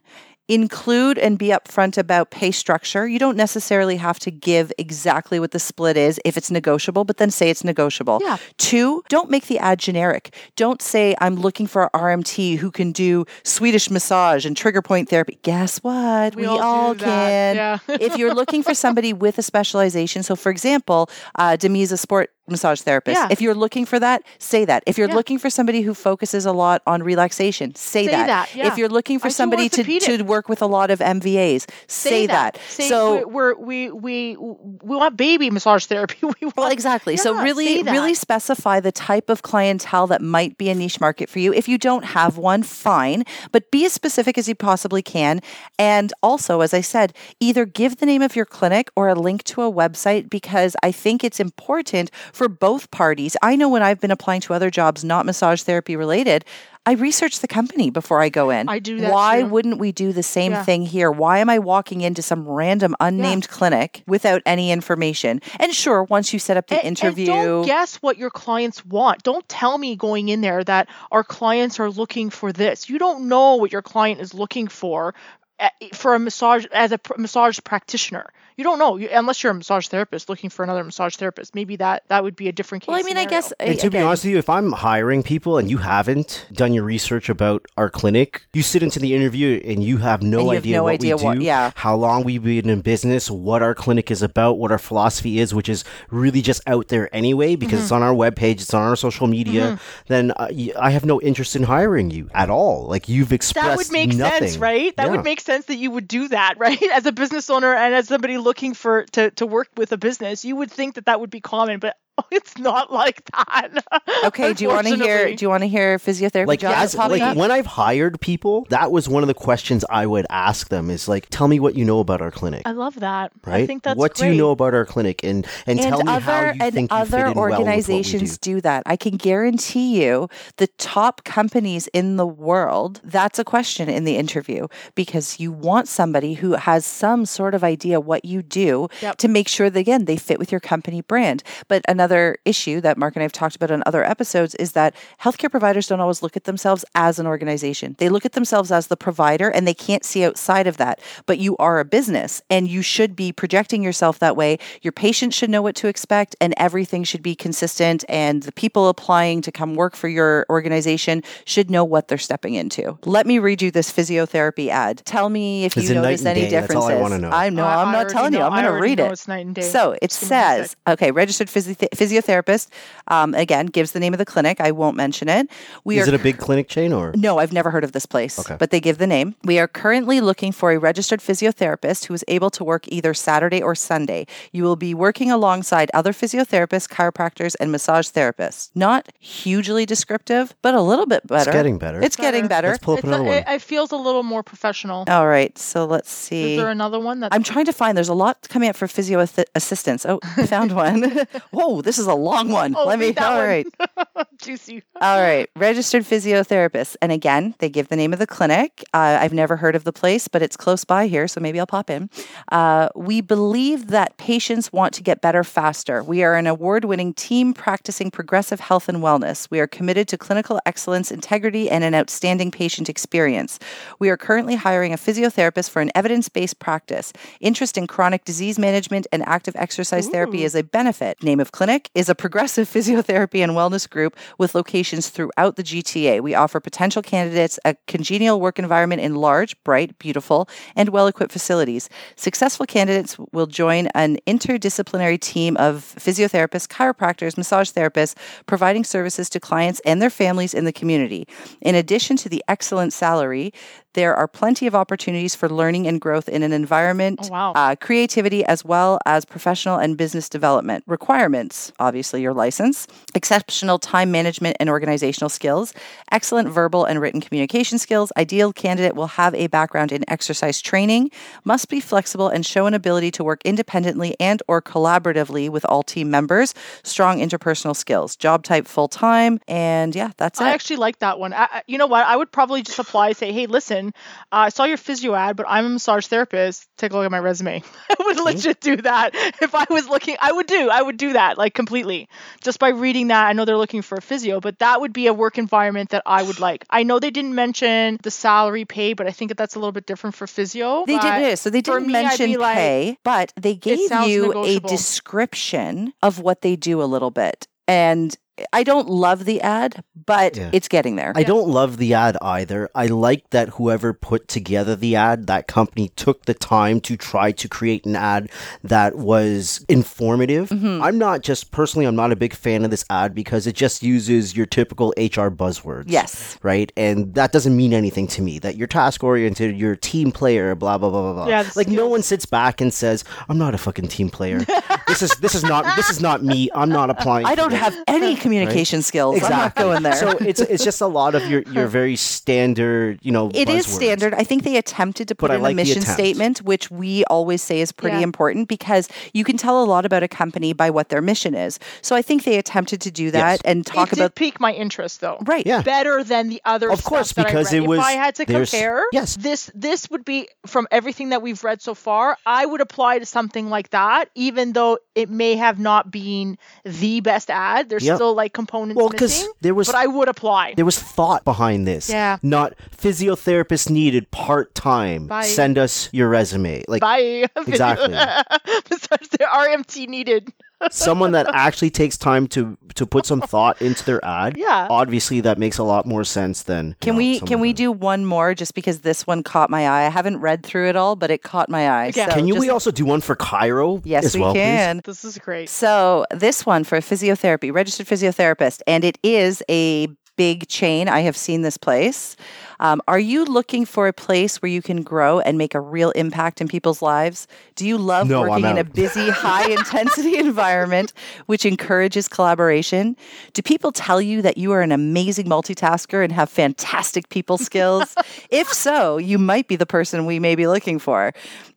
Speaker 2: include and be upfront about pay structure. You don't necessarily have to give exactly what the split is if it's negotiable, but then say it's negotiable.
Speaker 3: Yeah.
Speaker 2: Two, don't make the ad generic. Don't say I'm looking for a RMT who can do Swedish massage and trigger point therapy. Guess what?
Speaker 3: We all do that.
Speaker 2: can.
Speaker 3: Yeah.
Speaker 2: if you're looking for somebody with a specialization, so for example, uh, Demi's a sport massage therapist.
Speaker 3: Yeah.
Speaker 2: If you're looking for that, say that. If you're
Speaker 3: Yeah.
Speaker 2: looking for somebody who focuses a lot on relaxation, say,
Speaker 3: Say
Speaker 2: that.
Speaker 3: that, yeah.
Speaker 2: If you're looking for
Speaker 3: I
Speaker 2: somebody to, to work with a lot of MVAs, say, that.
Speaker 3: Say
Speaker 2: So
Speaker 3: we're, we we we want baby massage therapy. We want,
Speaker 2: Well, exactly. so really, really specify the type of clientele that might be a niche market for you. If you don't have one, fine, but be as specific as you possibly can. And also, as I said, either give the name of your clinic or a link to a website because I think it's important for both parties. I know when I've been applying to other jobs, not massage therapy related. I research the company before I go in.
Speaker 3: I do that
Speaker 2: Why
Speaker 3: too.
Speaker 2: wouldn't we do the same
Speaker 3: Yeah.
Speaker 2: thing here? Why am I walking into some random unnamed clinic without any information? And sure, once you set up the
Speaker 3: And-
Speaker 2: interview,
Speaker 3: And don't guess what your clients want. Don't tell me going in there that our clients are looking for this. You don't know what your client is looking for uh, for a massage as a massage practitioner. You don't know you, unless you're a massage therapist looking for another massage therapist. Maybe that that would be a different case.
Speaker 2: well, I mean, I guess
Speaker 1: And to be honest with you, if I'm hiring people and you haven't done your research about our clinic, you sit into the interview and you have no
Speaker 2: And you have
Speaker 1: idea
Speaker 2: no
Speaker 1: what
Speaker 2: idea
Speaker 1: we do,
Speaker 2: what- yeah.
Speaker 1: how long we've been in business, what our clinic is about, what our philosophy is, which is really just out there anyway because it's
Speaker 2: Mm-hmm.
Speaker 1: on our webpage, it's on our social media. Then uh, y- I have no interest in hiring you at all. Like you've expressed
Speaker 3: that would make
Speaker 1: nothing.
Speaker 3: sense, right? That
Speaker 1: Yeah.
Speaker 3: would make sense that you would do that, right? As a business owner and as somebody looking for to to work with a business, you would think that that would be common, but it's not like that.
Speaker 2: Okay, do you want to hear? Do you want to hear physiotherapy
Speaker 1: like
Speaker 2: jobs
Speaker 1: as, like
Speaker 2: up?
Speaker 1: when I've hired people, that was one of the questions I would ask them is like, tell me what you know about our clinic.
Speaker 3: I love that.
Speaker 1: Right?
Speaker 3: I think that's
Speaker 1: what do you know about our clinic and and, tell me
Speaker 2: other
Speaker 1: how you
Speaker 2: and
Speaker 1: think you fit
Speaker 2: other
Speaker 1: in well with what we
Speaker 2: organizations
Speaker 1: do.
Speaker 2: do that. I can guarantee you, the top companies in the world. That's a question in the interview because you want somebody who has some sort of idea what you do
Speaker 3: Yep.
Speaker 2: to make sure that again they fit with your company brand. But another issue that Mark and I have talked about on other episodes is that healthcare providers don't always look at themselves as an organization. They look at themselves as the provider and they can't see outside of that. But you are a business and you should be projecting yourself that way. Your patients should know what to expect and everything should be consistent. And the people applying to come work for your organization should know what they're stepping into. Let me read you this physiotherapy ad. Tell me if
Speaker 1: It's
Speaker 2: you notice any
Speaker 1: day. That's all
Speaker 2: differences.
Speaker 1: I wanna know.
Speaker 2: I know.
Speaker 3: I-
Speaker 2: I'm
Speaker 3: I
Speaker 2: not
Speaker 3: already
Speaker 2: telling you. I'm going to read
Speaker 3: know
Speaker 2: it.
Speaker 3: it's night and day.
Speaker 2: So it
Speaker 3: It's
Speaker 2: says, okay, registered physi- physiotherapist. Um, again, gives the name of the clinic. I won't mention it. We
Speaker 1: Is
Speaker 2: are
Speaker 1: it a big clinic chain or
Speaker 2: no, I've never heard of this place,
Speaker 1: Okay.
Speaker 2: but they give the name. We are currently looking for a registered physiotherapist who is able to work either Saturday or Sunday. You will be working alongside other physiotherapists, chiropractors, and massage therapists. Not hugely descriptive, but a little bit better.
Speaker 1: It's getting better.
Speaker 2: It's getting better.
Speaker 1: Let's pull up
Speaker 3: It's
Speaker 1: another
Speaker 3: a,
Speaker 1: one.
Speaker 3: it, it feels a little more professional.
Speaker 2: All right, so let's see.
Speaker 3: Is there another one that
Speaker 2: I'm trying to find. There's a lot coming up for physio assistance. Oh, I found one. Whoa, this is a long one.
Speaker 3: Oh,
Speaker 2: Let me. All
Speaker 3: one.
Speaker 2: right.
Speaker 3: juicy?
Speaker 2: All right, registered physiotherapist. And again, they give the name of the clinic. Uh, I've never heard of the place, but it's close by here, so maybe I'll pop in. Uh, we believe that patients want to get better faster. We are an award winning team practicing progressive health and wellness. We are committed to clinical excellence, integrity, and an outstanding patient experience. We are currently hiring a physiotherapist for an evidence based practice. Interest in chronic disease management and active exercise therapy is a benefit. Name of clinic is a progressive physiotherapy and wellness group with locations throughout the GTA. We offer potential candidates a congenial work environment in large, bright, beautiful, and well equipped facilities. Successful candidates will join an interdisciplinary team of physiotherapists, chiropractors, massage therapists, providing services to clients and their families in the community. In addition to the excellent salary, there are plenty of opportunities for learning and growth in an environment,
Speaker 3: Oh, wow.
Speaker 2: uh, creativity, as well as professional and business development. Requirements obviously, your license, exceptional time management and organizational skills, excellent verbal and written communication skills. Ideal candidate will have a background in exercise training, must be flexible, and show an ability to work independently and or collaboratively with all team members. Strong interpersonal skills. Job type full time, and yeah, that's
Speaker 3: I
Speaker 2: it.
Speaker 3: I actually like that one. I, I- you know what? I would probably just apply say, hey, listen, uh, I saw your physio ad, but I'm a massage therapist. Take a look at my resume. I would legit do that. If I was looking, I would do. I would do that like completely. Just by reading that, I know they're looking for a physio, but that would be a work environment that I would like. I know they didn't mention the salary pay, but I think that that's a little bit different for physio.
Speaker 2: They didn't. yeah, So they didn't
Speaker 3: me,
Speaker 2: mention
Speaker 3: be like,
Speaker 2: pay, but they gave you a description of what they do a little bit. And I don't love the ad, but
Speaker 1: Yeah.
Speaker 2: it's getting there.
Speaker 1: I don't love the ad either. I like that whoever put together the ad, that company took the time to try to create an ad that was informative.
Speaker 2: Mm-hmm.
Speaker 1: I'm not just personally, I'm not a big fan of this ad because it just uses your typical HR buzzwords.
Speaker 2: Yes.
Speaker 1: Right? And that doesn't mean anything to me. That you're task oriented, you're a team player, blah, blah, blah, blah, blah.
Speaker 3: Yeah, the
Speaker 1: like no one sits back and says, I'm not a fucking team player. this is this is not this is not me. I'm not applying.
Speaker 2: I don't
Speaker 1: this."
Speaker 2: have any communication skills. I'm not going there.
Speaker 1: So it's it's just a lot of your your very standard, you know.
Speaker 2: It is
Speaker 1: buzzwords.
Speaker 2: standard. I think they attempted to put
Speaker 1: But I
Speaker 2: in
Speaker 1: like
Speaker 2: a
Speaker 1: the
Speaker 2: mission
Speaker 1: attempt.
Speaker 2: statement, which we always say is pretty
Speaker 3: Yeah.
Speaker 2: important because you can tell a lot about a company by what their mission is. So I think they attempted to do that
Speaker 1: Yes.
Speaker 2: and talk
Speaker 3: it
Speaker 2: about
Speaker 3: did pique my interest though.
Speaker 2: right.
Speaker 1: Yeah.
Speaker 3: better than the other
Speaker 1: Of
Speaker 3: stuff
Speaker 1: course,
Speaker 3: that I
Speaker 1: because
Speaker 3: read.
Speaker 1: it was-
Speaker 3: if I had to compare
Speaker 1: yes.
Speaker 3: this this would be from everything that we've read so far I would apply to something like that even though it may have not been the best ad there's
Speaker 1: Yep.
Speaker 3: still like components
Speaker 1: Well,
Speaker 3: missing
Speaker 1: there was-
Speaker 3: but I would apply
Speaker 1: There was thought behind this.
Speaker 3: Yeah.
Speaker 1: Not physiotherapist needed part time. Send us your resume. Like
Speaker 3: Bye.
Speaker 1: Exactly.
Speaker 3: Besides the RMT needed.
Speaker 1: Someone that actually takes time to to put some thought into their ad.
Speaker 3: Yeah.
Speaker 1: Obviously, that makes a lot more sense than.
Speaker 2: Can
Speaker 1: know,
Speaker 2: we can we
Speaker 1: the-
Speaker 2: do one more just because this one caught my eye? I haven't read through it all, but it caught my eye.
Speaker 3: Yeah.
Speaker 2: So
Speaker 1: Can you
Speaker 2: just-
Speaker 1: we also do one for chiro?
Speaker 2: Yes,
Speaker 1: as
Speaker 2: we
Speaker 1: well, please?
Speaker 2: can.
Speaker 3: This is great.
Speaker 2: So this one for a physiotherapy, registered physiotherapist, and it is a big chain. I have seen this place. Um, are you looking for a place where you can grow and make a real impact in people's lives? Do you love
Speaker 1: No,
Speaker 2: working in a busy, high intensity environment which encourages collaboration? Do people tell you that you are an amazing multitasker and have fantastic people skills? if so, you might be the person we may be looking for.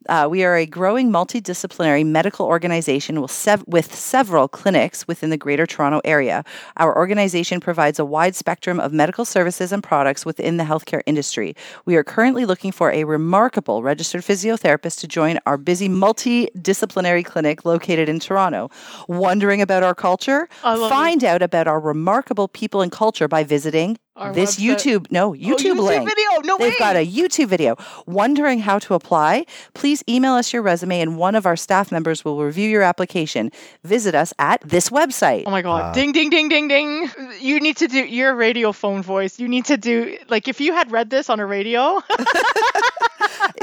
Speaker 2: Uh, we are a growing multidisciplinary medical organization with, sev- with several clinics within the Greater Toronto Area. Our organization provides a wide spectrum of medical services and products within the healthcare industry. We are currently looking for a remarkable registered physiotherapist to join our busy multidisciplinary clinic located in Toronto. Wondering about our culture?
Speaker 3: Love it.
Speaker 2: Find out about our remarkable people and culture by visiting
Speaker 3: Our
Speaker 2: this
Speaker 3: website.
Speaker 2: YouTube. No, oh, YouTube,
Speaker 3: YouTube
Speaker 2: link.
Speaker 3: video. No
Speaker 2: They've
Speaker 3: way.
Speaker 2: got a YouTube video. Wondering how to apply? Please email us your resume and one of our staff members will review your application. Visit us at this website.
Speaker 3: Oh my god.
Speaker 1: Wow.
Speaker 3: Ding ding ding ding ding. You need to do your radio phone voice. You need to do like if you had read this on a radio.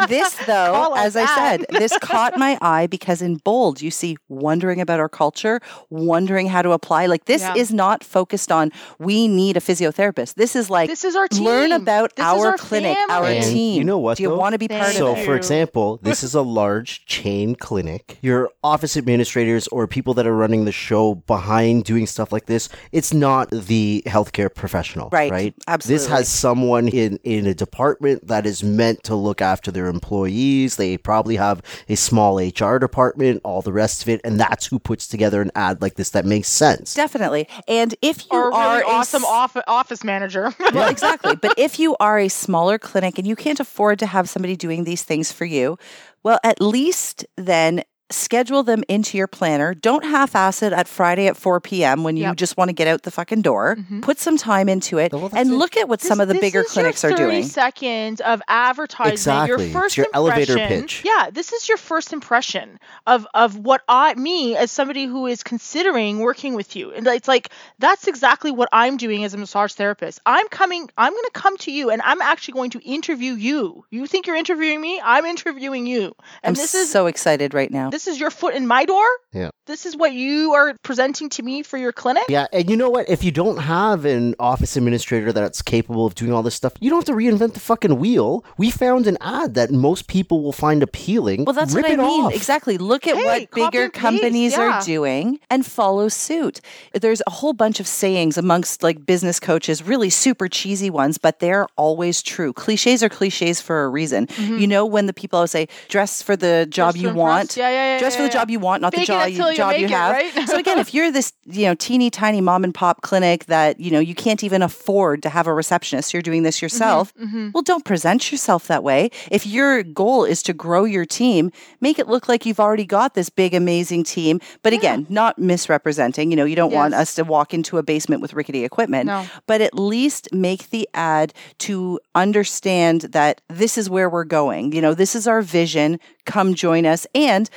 Speaker 2: this, though,
Speaker 3: Call us
Speaker 2: as I said, this caught my eye because in bold you see wondering about our culture, wondering how to apply. Like this
Speaker 3: Yeah.
Speaker 2: is not focused on we need a physiotherapist. This is like
Speaker 3: this is our team.
Speaker 2: learn about
Speaker 3: This is
Speaker 2: our,
Speaker 3: our
Speaker 2: clinic, our.
Speaker 1: And
Speaker 2: team.
Speaker 1: you know what,
Speaker 2: Do you
Speaker 1: though?
Speaker 2: want to be part
Speaker 1: So,
Speaker 2: of it?
Speaker 1: So,
Speaker 3: for
Speaker 1: example, this is a large chain clinic. Your office administrators or people that are running the show behind doing stuff like this, it's not the healthcare professional,
Speaker 2: Right,
Speaker 1: right?
Speaker 2: Absolutely.
Speaker 1: This has someone in in a department that is meant to look after their employees. They probably have a small HR department, all the rest of it, and that's who puts together an ad like this that makes sense.
Speaker 2: Definitely. And if you
Speaker 3: Or
Speaker 2: are
Speaker 3: really
Speaker 2: a
Speaker 3: awesome
Speaker 2: s-
Speaker 3: off- office manager.
Speaker 2: well, exactly. But if you are a smaller clinic and you can't afford to have somebody doing these things for you, well, at least then schedule them into your planner. Don't half ass it at Friday at 4 p.m. when you
Speaker 3: Yep.
Speaker 2: just want to get out the fucking door. Mm-hmm. Put some time into it
Speaker 1: Well,
Speaker 2: and
Speaker 1: it.
Speaker 2: look at what some of the
Speaker 3: this
Speaker 2: bigger
Speaker 3: is your
Speaker 2: clinics are
Speaker 3: 30
Speaker 2: doing.
Speaker 3: seconds of advertising.
Speaker 1: Exactly.
Speaker 3: Your
Speaker 1: It's
Speaker 3: first
Speaker 1: your elevator
Speaker 3: impression-
Speaker 1: pitch.
Speaker 3: Yeah, this is your first impression of of what I me as somebody who is considering working with you. And it's like that's exactly what I'm doing as a massage therapist. I'm coming. I'm going to come to you, and I'm actually going to interview you. You think you're interviewing me? I'm interviewing you.
Speaker 2: I'm
Speaker 3: this is
Speaker 2: so excited right now.
Speaker 3: This is your foot in my door.
Speaker 1: Yeah.
Speaker 3: This is what you are presenting to me for your clinic.
Speaker 1: Yeah, and you know what? If you don't have an office administrator that's capable of doing all this stuff, you don't have to reinvent the fucking wheel. We found an ad that most people will find appealing.
Speaker 2: Well, that's
Speaker 1: Rip
Speaker 2: what I mean.
Speaker 1: off.
Speaker 2: Exactly. Look at
Speaker 3: Hey,
Speaker 2: what bigger companies
Speaker 3: yeah.
Speaker 2: are doing and follow suit. There's a whole bunch of sayings amongst like business coaches, really super cheesy ones, but they're always true. Cliches are cliches for a reason. Mm-hmm. You know, when the people always say, dress for the job
Speaker 3: Dress
Speaker 2: you want.
Speaker 3: impress. Yeah, yeah, yeah,
Speaker 2: Dress for
Speaker 3: yeah,
Speaker 2: the job you want, not
Speaker 3: Fake
Speaker 2: the job
Speaker 3: you
Speaker 2: job you
Speaker 3: it,
Speaker 2: have.
Speaker 3: right?
Speaker 2: so again, if you're this, you know, teeny tiny mom and pop clinic that, you know, you can't even afford to have a receptionist, you're doing this yourself.
Speaker 3: Mm-hmm,
Speaker 2: Well, don't present yourself that way. If your goal is to grow your team, make it look like you've already got this big, amazing team. But again, not misrepresenting. You know, you don't want us to walk into a basement with rickety equipment.
Speaker 3: No.
Speaker 2: But at least make the ad to understand that this is where we're going. You know, this is our vision. Come join us. And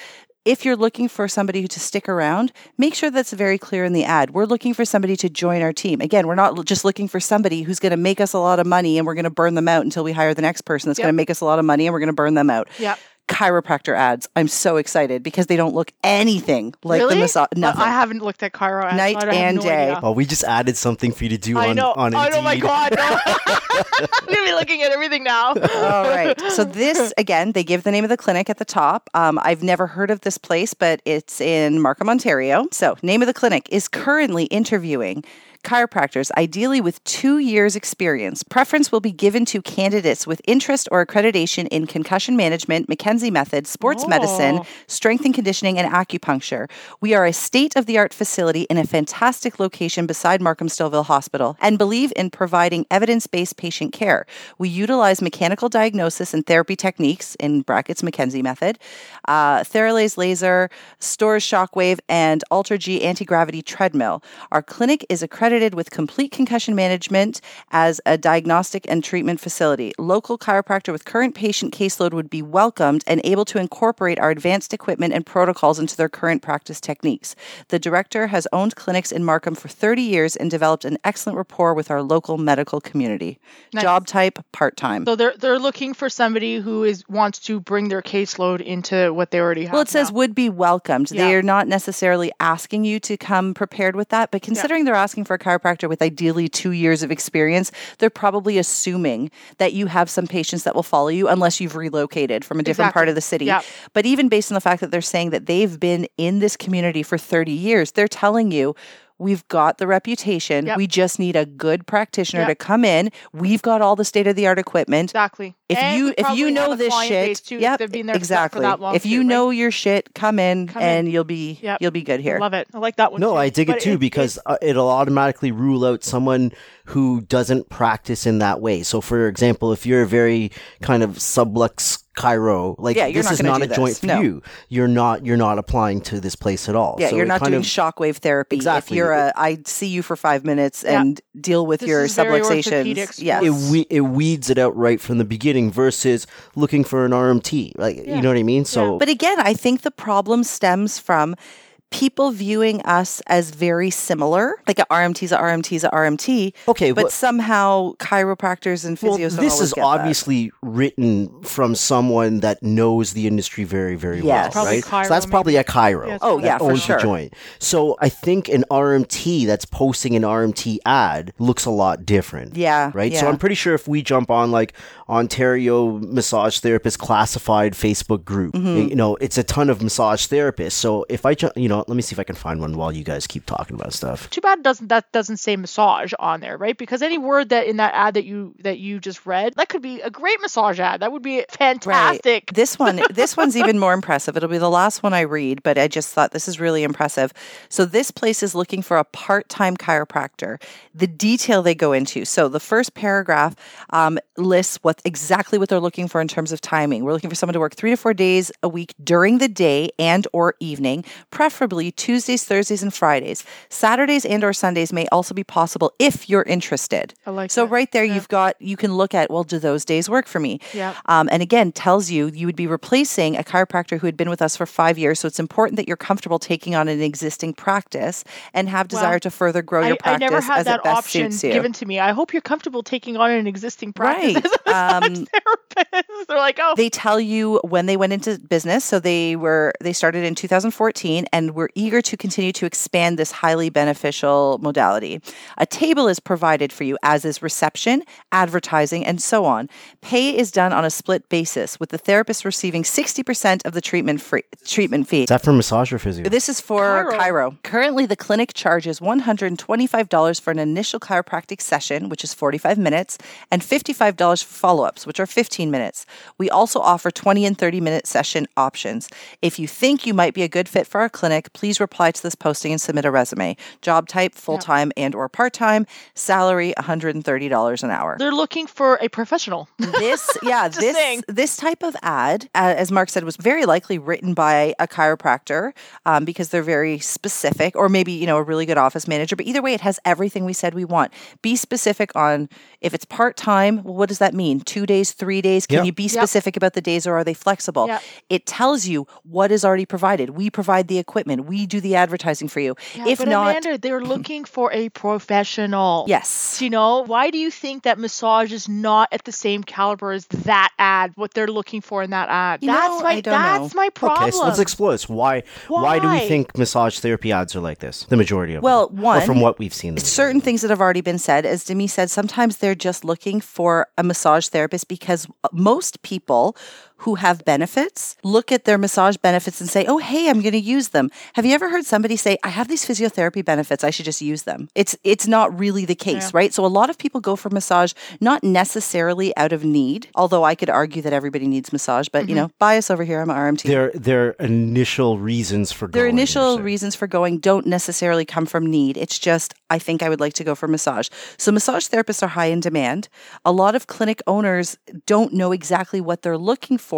Speaker 2: if you're looking for somebody to stick around, make sure that's very clear in the ad. We're looking for somebody to join our team. Again, we're not just looking for somebody who's going to make us a lot of money and we're going to burn them out until we hire the next person that's
Speaker 3: Yep.
Speaker 2: going to make us a lot of money and we're going to burn them out.
Speaker 3: Yep.
Speaker 2: Chiropractor ads. I'm so excited because they don't look anything like
Speaker 3: really?
Speaker 2: the massage.
Speaker 3: But
Speaker 2: Nothing.
Speaker 3: I haven't looked at chiro ads,
Speaker 2: Night
Speaker 3: so
Speaker 2: and
Speaker 3: no
Speaker 2: day.
Speaker 3: idea.
Speaker 1: Oh, we just added something for you to do
Speaker 3: I
Speaker 1: on,
Speaker 3: know.
Speaker 1: on
Speaker 3: oh, my god! No. I'm gonna be looking at everything now.
Speaker 2: All right. So this again, they give the name of the clinic at the top. Um, I've never heard of this place, but it's in Markham, Ontario. So name of the clinic is currently interviewing chiropractors, ideally with two years experience. Preference will be given to candidates with interest or accreditation in concussion management, McKenzie method, sports medicine,
Speaker 3: Oh.
Speaker 2: strength and conditioning, and acupuncture. We are a state of the art facility in a fantastic location beside Markham Stouffville Hospital and believe in providing evidence based patient care. We utilize mechanical diagnosis and therapy techniques, in brackets, McKenzie method, uh, Theralase laser, Storz shockwave, and Alter G anti gravity treadmill. Our clinic is accredited with complete concussion management as a diagnostic and treatment facility. Local chiropractor with current patient caseload would be welcomed and able to incorporate our advanced equipment and protocols into their current practice techniques. The director has owned clinics in Markham for 30 years and developed an excellent rapport with our local medical community.
Speaker 3: Nice.
Speaker 2: Job type part time.
Speaker 3: So they're they're looking for somebody who is wants to bring their caseload into what they already have.
Speaker 2: Well, it says
Speaker 3: now.
Speaker 2: would be welcomed.
Speaker 3: Yeah.
Speaker 2: They are not necessarily asking you to come prepared with that, but considering they're asking for a chiropractor with ideally two years of experience, they're probably assuming that you have some patients that will follow you unless you've relocated from a different part of the city.
Speaker 3: Yep.
Speaker 2: But even based on the fact that they're saying that they've been in this community for 30 years, they're telling you, We've got the reputation.
Speaker 3: Yep.
Speaker 2: We just need a good practitioner
Speaker 3: Yep.
Speaker 2: to come in. We've got all the state of the art equipment.
Speaker 3: Exactly.
Speaker 2: If
Speaker 3: And
Speaker 2: you if you know this shit,
Speaker 3: base, too, if
Speaker 2: yep,
Speaker 3: been there
Speaker 2: exactly.
Speaker 3: for that long
Speaker 2: if you
Speaker 3: too, right?
Speaker 2: know your shit, come in
Speaker 3: Come in.
Speaker 2: and you'll be
Speaker 3: Yep.
Speaker 2: you'll be good here.
Speaker 3: Love it. I like that one.
Speaker 1: No,
Speaker 3: too.
Speaker 1: I dig
Speaker 3: But
Speaker 1: it too because uh, it'll automatically rule out someone who doesn't practice in that way. So, for example, if you're a very kind of sublux chiro, like
Speaker 2: Yeah,
Speaker 1: this
Speaker 2: not
Speaker 1: is not
Speaker 2: do
Speaker 1: a joint
Speaker 2: this.
Speaker 1: for
Speaker 2: No.
Speaker 1: you. You're not. You're not applying to this place at all.
Speaker 2: Yeah,
Speaker 1: So
Speaker 2: you're not doing
Speaker 1: of-
Speaker 2: shockwave therapy.
Speaker 1: Exactly.
Speaker 2: If you're a, I see you for five minutes
Speaker 3: Yeah.
Speaker 2: and deal with
Speaker 3: This
Speaker 2: your
Speaker 3: is very
Speaker 2: subluxations.
Speaker 3: orthopedics
Speaker 2: Yes.
Speaker 1: it, we, it weeds it out right from the beginning versus looking for an RMT. Like you know what I mean? So
Speaker 2: But again, I think the problem stems from people viewing us as very similar. Like a RMT is a RMT is a RMT.
Speaker 1: Okay,
Speaker 2: but
Speaker 1: but-
Speaker 2: somehow chiropractors and
Speaker 1: well,
Speaker 2: physios. don't
Speaker 1: this is
Speaker 2: get that.
Speaker 1: obviously written from someone that knows the industry very, very
Speaker 2: Yes.
Speaker 1: well,
Speaker 3: Probably
Speaker 1: right? so that's
Speaker 3: chiro,
Speaker 1: probably a chiro.
Speaker 3: Oh, yeah, it's
Speaker 2: Oh,
Speaker 3: probably
Speaker 2: yeah,
Speaker 1: that
Speaker 2: for sure.
Speaker 1: the joint. So I think an RMT that's posting an RMT ad looks a lot different.
Speaker 2: Yeah,
Speaker 1: Right. So. I'm pretty sure if we jump on like Ontario Massage Therapist Classified Facebook group,
Speaker 2: Mm-hmm.
Speaker 1: you know, it's a ton of massage therapists. So if I, you know, let me see if I can find one while you guys keep talking about stuff.
Speaker 3: too bad doesn't that doesn't say massage on there, right? Because any word that in that ad that you that you just read, that could be a great massage ad. That would be fantastic.
Speaker 2: Right. This one, this one's even more impressive. It'll be the last one I read, but I just thought this is really impressive. So this place is looking for a part-time chiropractor. The detail they go into. So the first paragraph um, lists what exactly what they're looking for in terms of timing. We're looking for someone to work three to four days a week during the day and or evening, preferably Tuesdays, Thursdays, and Fridays. Saturdays and or Sundays may also be possible if you're interested.
Speaker 3: I like
Speaker 2: so
Speaker 3: that.
Speaker 2: right there, you've got you can look at well, do those days work for me?
Speaker 3: Yeah.
Speaker 2: Um, and again, tells you you would be replacing a chiropractor who had been with us for five years. So it's important that you're comfortable taking on an existing practice and have desire
Speaker 3: Well,
Speaker 2: to further grow your
Speaker 3: I, I
Speaker 2: practice
Speaker 3: never had
Speaker 2: as
Speaker 3: that
Speaker 2: it best
Speaker 3: option
Speaker 2: suits you.
Speaker 3: given to me. I hope you're comfortable taking on an existing practice
Speaker 2: Right.
Speaker 3: as a massage
Speaker 2: Um,
Speaker 3: therapist. They're like, oh,
Speaker 2: they tell you when they went into business so they were they started in 2014 and were eager to continue to expand this highly beneficial modality a table is provided for you as is reception advertising and so on pay is done on a split basis with the therapist receiving 60% of the treatment free treatment fee
Speaker 1: Is that for massage or physio?
Speaker 2: this is for
Speaker 3: Chiro.
Speaker 2: Cairo. Currently, the clinic charges $125 for an initial chiropractic session, which is 45 minutes, and $55 for follow ups, which are 15 minutes. We also offer 20 and 30 minute session options. If you think you might be a good fit for our clinic, please reply to this posting and submit a resume. Job type, full time and or part time. Salary, $130 an hour
Speaker 3: they're looking for a professional.
Speaker 2: this yeah this
Speaker 3: saying.
Speaker 2: this type of ad uh, as mark said was very likely written by a chiropractor um, because they're very specific or maybe you know a really good office manager but either way it has everything we said we want be specific on if it's part-time well, what does that mean two days three days can
Speaker 1: Yep.
Speaker 2: you be specific about the days or are they flexible
Speaker 3: Yep.
Speaker 2: it tells you what is already provided we provide the equipment we do the advertising for you
Speaker 3: Yeah,
Speaker 2: if
Speaker 3: but
Speaker 2: not
Speaker 3: Amanda, they're looking for a professional.
Speaker 2: yes
Speaker 3: You know, why do you think that massage is not at the same caliber as that ad? What they're looking for in that ad?
Speaker 2: You
Speaker 3: that's
Speaker 2: know,
Speaker 3: my
Speaker 2: I don't
Speaker 3: that's
Speaker 2: know.
Speaker 3: my problem.
Speaker 1: Okay, so let's explore this. Why, why? do we think massage therapy ads are like this? The majority of
Speaker 2: Well,
Speaker 1: them. or
Speaker 2: one,
Speaker 1: from what we've seen.
Speaker 2: certain things that have already been said. As Demi said, sometimes they're just looking for a massage therapist because most people who have benefits look at their massage benefits and say, Oh, hey, I'm going to use them. Have you ever heard somebody say, I have these physiotherapy benefits. I should just use them? It's, it's not really the case, right? So a lot of people go for massage, not necessarily out of need, although I could argue that everybody needs massage, but you mm-hmm. know, bias over here. I'm an RMT.
Speaker 1: their their initial reasons for
Speaker 2: Their
Speaker 1: going, you're
Speaker 2: initial reasons for going don't necessarily come from need. It's just, I think I would like to go for massage. So, massage therapists are high in demand. A lot of clinic owners don't know exactly what they're looking for,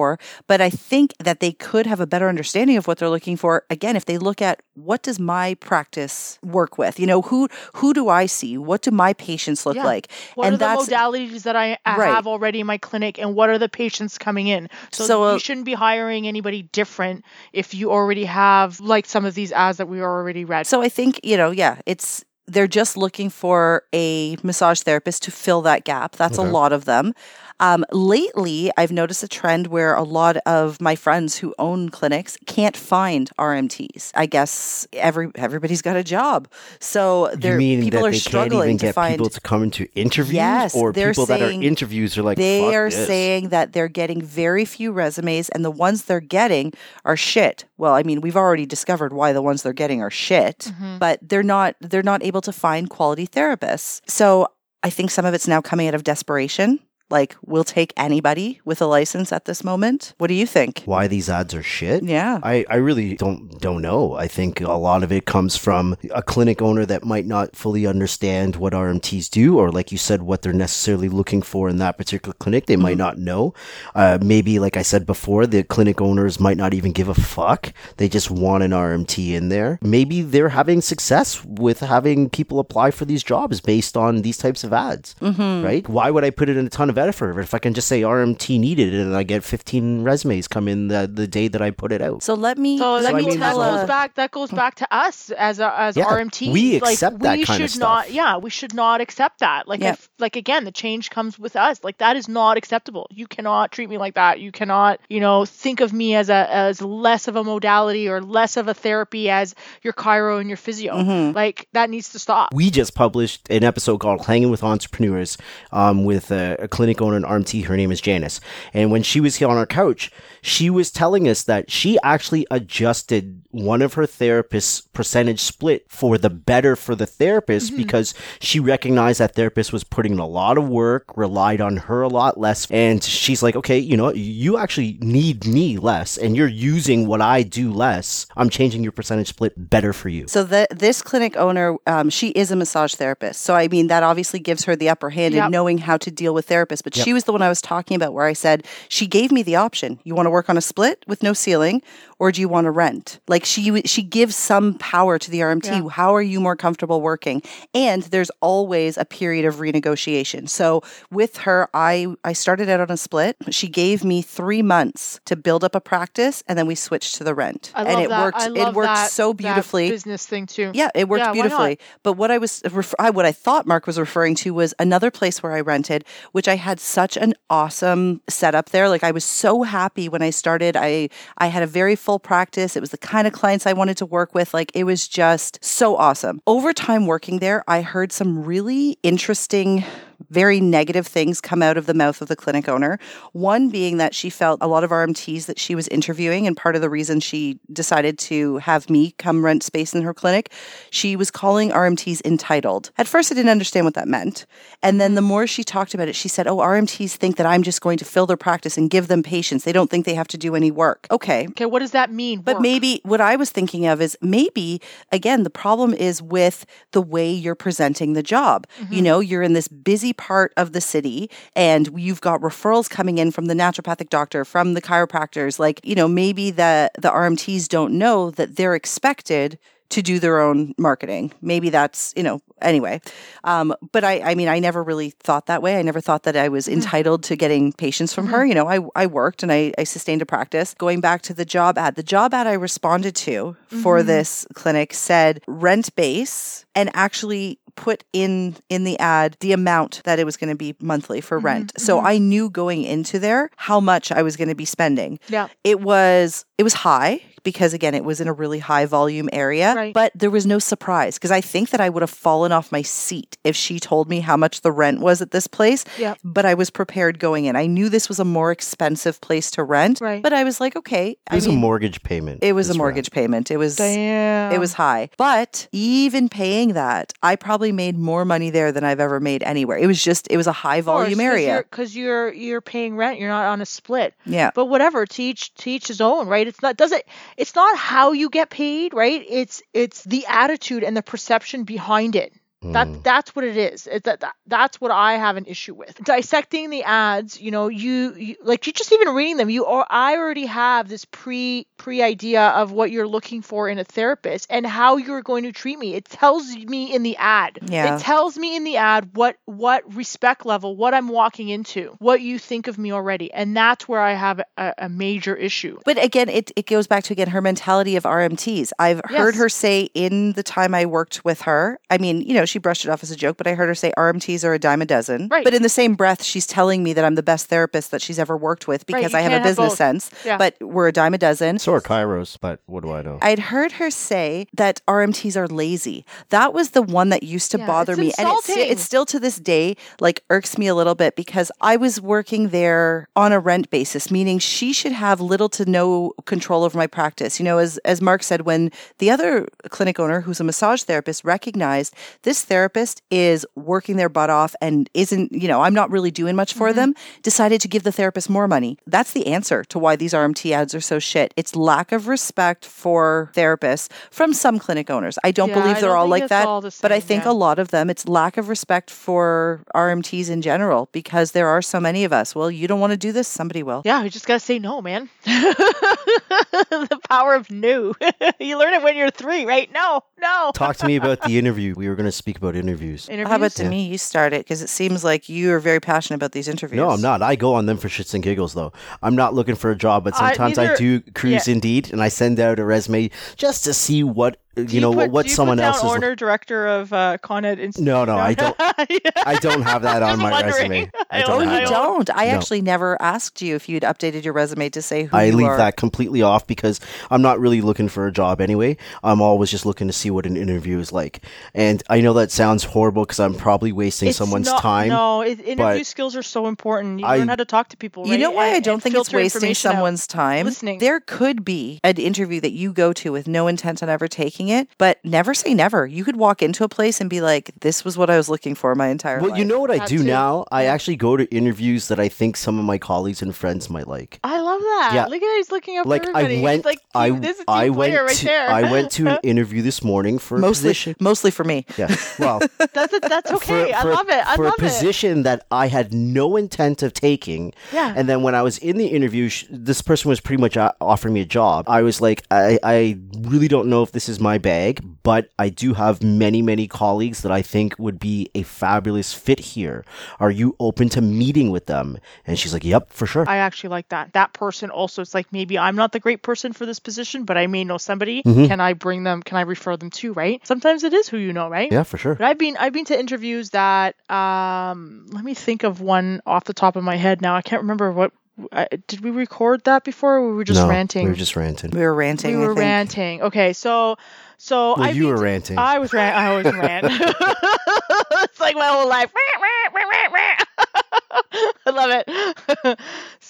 Speaker 2: but I think that they could have a better understanding of what they're looking for. Again, if they look at what does my practice work with? You know, who who do I see? What do my patients look
Speaker 3: Yeah.
Speaker 2: like?
Speaker 3: What
Speaker 2: and
Speaker 3: are the
Speaker 2: that's
Speaker 3: modalities that I I
Speaker 2: Right.
Speaker 3: have already in my clinic, and what are the patients coming in? So,
Speaker 2: So, uh,
Speaker 3: you shouldn't be hiring anybody different if you already have like some of these ads that we already read.
Speaker 2: So I think, you know, yeah, it's they're just looking for a massage therapist to fill that gap. That's a lot of them. Um, lately, I've noticed a trend where a lot of my friends who own clinics can't find RMTs. I guess every everybody's got a job, so
Speaker 1: you mean
Speaker 2: people
Speaker 1: that
Speaker 2: are
Speaker 1: they
Speaker 2: struggling
Speaker 1: can't even
Speaker 2: to
Speaker 1: get
Speaker 2: find.
Speaker 1: people to come into interviews,
Speaker 2: Yes,
Speaker 1: or
Speaker 2: they're
Speaker 1: people that are interviews are like
Speaker 2: they
Speaker 1: "Fuck
Speaker 2: are
Speaker 1: this."
Speaker 2: saying that they're getting very few resumes, and the ones they're getting are shit. Well, I mean, we've already discovered why the ones they're getting are shit,
Speaker 3: Mm-hmm.
Speaker 2: but they're not they're not able to find quality therapists. So I think some of it's now coming out of desperation. Like, we'll take anybody with a license at this moment. What do you think?
Speaker 1: why these ads are shit.
Speaker 2: Yeah.
Speaker 1: I, I really don't don't know. I think a lot of it comes from a clinic owner that might not fully understand what RMTs do, or like you said, what they're necessarily looking for in that particular clinic. They might not know. Uh, maybe, like I said before, the clinic owners might not even give a fuck. They just want an RMT in there. Maybe they're having success with having people apply for these jobs based on these types of ads,
Speaker 2: Mm-hmm.
Speaker 1: right? Why would I put it in a ton of effort if I can just say RMT needed and I get 15 resumes come in the, the day that I put it out?
Speaker 2: So let me
Speaker 3: So,
Speaker 2: let
Speaker 3: I
Speaker 2: me
Speaker 3: mean, that
Speaker 2: tell
Speaker 3: goes
Speaker 2: a-
Speaker 3: back. That goes back to us as a, as
Speaker 1: Yeah,
Speaker 3: RMT.
Speaker 1: we
Speaker 3: like,
Speaker 1: accept that
Speaker 3: we
Speaker 1: kind of
Speaker 3: should not.
Speaker 1: stuff.
Speaker 3: Yeah, we should not accept that. Like,
Speaker 2: Yeah.
Speaker 3: if, like again, the change comes with us. Like that is not acceptable. You cannot treat me like that. You cannot, you know, think of me as a as less of a modality or less of a therapy as your chiro and your physio.
Speaker 2: Mm-hmm.
Speaker 3: Like that needs to stop.
Speaker 1: we just published an episode called Hanging with Entrepreneurs um, with a, a clinic owner in RMT. Her name is Janice. And when she was here on our couch, she was telling us that she actually adjusted one of her therapist's percentage split for the better for the therapist because she recognized that therapist was putting in a lot of work, relied on her a lot less. And she's like, okay, you know, what? you actually need me less and you're using what I do less. I'm changing your percentage split better for you.
Speaker 2: So the, this clinic owner, um, she is a massage therapist. So I mean, that obviously gives her the upper hand
Speaker 3: Yep.
Speaker 2: in knowing how to deal with therapists. But she was the one I was talking about, where I said she gave me the option: you want to work on a split with no ceiling, or do you want to rent? Like she she gives some power to the RMT. How are you more comfortable working? And there's always a period of renegotiation. So with her, I I started out on a split. She gave me three months to build up a practice, and then we switched to the rent.
Speaker 3: I
Speaker 2: and
Speaker 3: love
Speaker 2: it
Speaker 3: that.
Speaker 2: worked.
Speaker 3: I
Speaker 2: it worked
Speaker 3: that-
Speaker 2: so
Speaker 3: that
Speaker 2: beautifully.
Speaker 3: business thing too.
Speaker 2: Yeah, it worked
Speaker 3: Yeah,
Speaker 2: beautifully. But what I was what I thought Mark was referring to was another place where I rented, which I had such an awesome setup there. Like I was so happy when I started. I I had a very full practice. It was the kind of clients I wanted to work with. Like it was just so awesome. Over time working there, I heard some really interesting very negative things come out of the mouth of the clinic owner. One being that she felt a lot of RMTs that she was interviewing, and part of the reason she decided to have me come rent space in her clinic, she was calling RMTs entitled. At first, I didn't understand what that meant. And then the more she talked about it, she said, Oh, RMTs think that I'm just going to fill their practice and give them patients. They don't think they have to do any work. Okay.
Speaker 3: Okay, what does that mean?
Speaker 2: But
Speaker 3: Work.
Speaker 2: maybe what I was thinking of is maybe, again, the problem is with the way you're presenting the job. Mm-hmm. You know, you're in this busy part of the city and you've got referrals coming in from the naturopathic doctor, from the chiropractors. Like, you know, maybe the, the RMTs don't know that they're expected to do their own marketing. Maybe that's, you know, anyway. Um, but I, I mean, I never really thought that way. I never thought that I was mm-hmm. entitled to getting patients from her. Mm-hmm. You know, I, I worked and I, I sustained a practice. Going back to the job ad, the job ad I responded to for mm-hmm. this clinic said rent base and actually put in in the ad the amount that it was going to be monthly for mm-hmm, rent. So mm-hmm. I knew going into there how much I was going to be spending.
Speaker 3: Yeah.
Speaker 2: It was it was high because again it was in a really high volume area,
Speaker 3: Right.
Speaker 2: but there was no surprise because I think that I would have fallen off my seat if she told me how much the rent was at this place.
Speaker 3: Yep.
Speaker 2: But I was prepared going in. I knew this was a more expensive place to rent,
Speaker 3: Right.
Speaker 2: but I was like, okay,
Speaker 1: It
Speaker 2: I
Speaker 1: was
Speaker 2: mean,
Speaker 1: a mortgage payment.
Speaker 2: it was a
Speaker 1: this
Speaker 2: mortgage payment. It was
Speaker 3: Damn.
Speaker 2: it was high. But even paying that, I probably made more money there than I've ever made anywhere. It was just it was a high volume area.
Speaker 3: because you're, you're paying rent. You're not on a split.
Speaker 2: Yeah.
Speaker 3: But whatever, to each to each his own, right? It's not doesn't it's not how you get paid, right? It's it's the attitude and the perception behind it. That mm. that's what it is. It, that, that that's what I have an issue with. Dissecting the ads, you know, you, you like you just even reading them, you or I already have this pre pre idea of what you're looking for in a therapist and how you're going to treat me. It tells me in the ad.
Speaker 2: Yeah.
Speaker 3: It tells me in the ad what what respect level, what I'm walking into, what you think of me already, and that's where I have a, a major issue.
Speaker 2: But again, it, it goes back to again her mentality of RMTs. I've heard
Speaker 3: Yes.
Speaker 2: her say in the time I worked with her, I mean, you know, she brushed it off as a joke, but I heard her say RMTs are a dime a dozen.
Speaker 3: Right.
Speaker 2: But in the same breath, she's telling me that I'm the best therapist that she's ever worked with because
Speaker 3: you
Speaker 2: I have a
Speaker 3: can't have
Speaker 2: business sense.
Speaker 3: Yeah.
Speaker 2: But we're a dime a dozen.
Speaker 1: So are chiros, but what do I know?
Speaker 2: I'd heard her say that RMTs are lazy. That was the one that used to
Speaker 3: Yeah,
Speaker 2: bother
Speaker 3: it's
Speaker 2: me. And it's, it's still to this day like irks me a little bit because I was working there on a rent basis, meaning she should have little to no control over my practice. You know, as, as Mark said, when the other clinic owner, who's a massage therapist, recognized this therapist is working their butt off and isn't, you know, I'm not really doing much for mm-hmm. them, decided to give the therapist more money. That's the answer to why these RMT ads are so shit. It's lack of respect for therapists from some clinic owners. I don't
Speaker 3: Yeah,
Speaker 2: believe they're
Speaker 3: don't
Speaker 2: all like that,
Speaker 3: all the
Speaker 2: but I think
Speaker 3: yeah.
Speaker 2: a lot of them, it's lack of respect for RMTs in general because there are so many of us. Well, you don't want to do this, somebody will.
Speaker 3: Yeah, you just gotta say no, man. the power of no. you learn it when you're three, right? No, no.
Speaker 1: Talk to me about the interview. We were going to speak about interviews.
Speaker 3: Interviews?
Speaker 2: How about to
Speaker 1: Yeah.
Speaker 2: me, you start it because it seems like you are very passionate about these interviews.
Speaker 1: No, I'm not. I go on them for shits and giggles, though. I'm not looking for a job, but
Speaker 3: I-
Speaker 1: sometimes I,
Speaker 3: neither-
Speaker 1: do cruise
Speaker 3: yeah.
Speaker 1: Indeed and I send out a resume just to see what
Speaker 3: Do
Speaker 1: you know
Speaker 3: put,
Speaker 1: what
Speaker 3: do you
Speaker 1: someone
Speaker 3: put down
Speaker 1: else is.
Speaker 3: owner director of uh, Con Ed Institute.
Speaker 1: No, no, I don't- I don't have that on my
Speaker 3: wondering.
Speaker 1: resume. I
Speaker 3: I
Speaker 1: don't
Speaker 2: Oh,
Speaker 1: have
Speaker 2: you
Speaker 1: that.
Speaker 2: don't. I
Speaker 1: No.
Speaker 2: actually never asked you if you'd updated your resume to say who
Speaker 1: I
Speaker 2: you
Speaker 1: leave
Speaker 2: are.
Speaker 1: that completely off because I'm not really looking for a job anyway. I'm always just looking to see what an interview is like. And I know that sounds horrible because I'm probably wasting
Speaker 3: It's
Speaker 1: someone's
Speaker 3: not-
Speaker 1: time.
Speaker 3: No, it, interview skills are so important. You
Speaker 1: I-
Speaker 3: learn how to talk to people.
Speaker 2: You know why
Speaker 3: And-
Speaker 2: I don't think it's wasting
Speaker 3: information out.
Speaker 2: someone's time?
Speaker 3: Listening.
Speaker 2: There could be an interview that you go to with no intent on ever taking it, but never say never. You could walk into a place and be like, "This was what I was looking for my entire
Speaker 1: Well,
Speaker 2: life."
Speaker 1: you know what I
Speaker 3: That
Speaker 1: do
Speaker 3: too.
Speaker 1: now? I actually go to interviews that I think some of my colleagues and friends might like.
Speaker 3: I love that.
Speaker 1: Yeah.
Speaker 3: Look at how he's looking up
Speaker 1: Like
Speaker 3: for
Speaker 1: I
Speaker 3: everybody.
Speaker 1: went,
Speaker 3: He's like,
Speaker 1: I
Speaker 3: team- this is
Speaker 1: I
Speaker 3: team
Speaker 1: went
Speaker 3: player right
Speaker 1: to
Speaker 3: there.
Speaker 1: I went to an interview this morning for a
Speaker 2: mostly,
Speaker 1: position.
Speaker 2: mostly for me.
Speaker 1: Yeah, well,
Speaker 3: that's that's okay.
Speaker 1: for,
Speaker 3: I
Speaker 1: for-
Speaker 3: love it. I
Speaker 1: for
Speaker 3: love
Speaker 1: a position that I had no intent of taking.
Speaker 3: Yeah.
Speaker 1: And then when I was in the interview, sh- this person was pretty much uh, offering me a job. I was like, I, I really don't know if this is my bag, but I do have many, many colleagues that I think would be a fabulous fit here. Are you open to meeting with them? And she's like, Yep, for sure.
Speaker 3: I actually like that. That person also, it's like maybe I'm not the great person for this position, but I may know somebody.
Speaker 1: Mm-hmm.
Speaker 3: Can I bring them? Can I refer them to? Right? Sometimes it is who you know, right?
Speaker 1: yeah, for sure.
Speaker 3: But I've been I've been to interviews that um let me think of one off the top of my head now. I can't remember what uh, did we record that before or were we just
Speaker 1: no,
Speaker 3: ranting?
Speaker 1: We were just ranting.
Speaker 2: We were ranting.
Speaker 3: We
Speaker 2: I
Speaker 3: were
Speaker 2: think.
Speaker 3: ranting. Okay, so so
Speaker 1: Well,
Speaker 3: I've
Speaker 1: you
Speaker 3: been
Speaker 1: were
Speaker 3: to-
Speaker 1: ranting.
Speaker 3: I was rant. I always rant. it's like my whole life. I love it.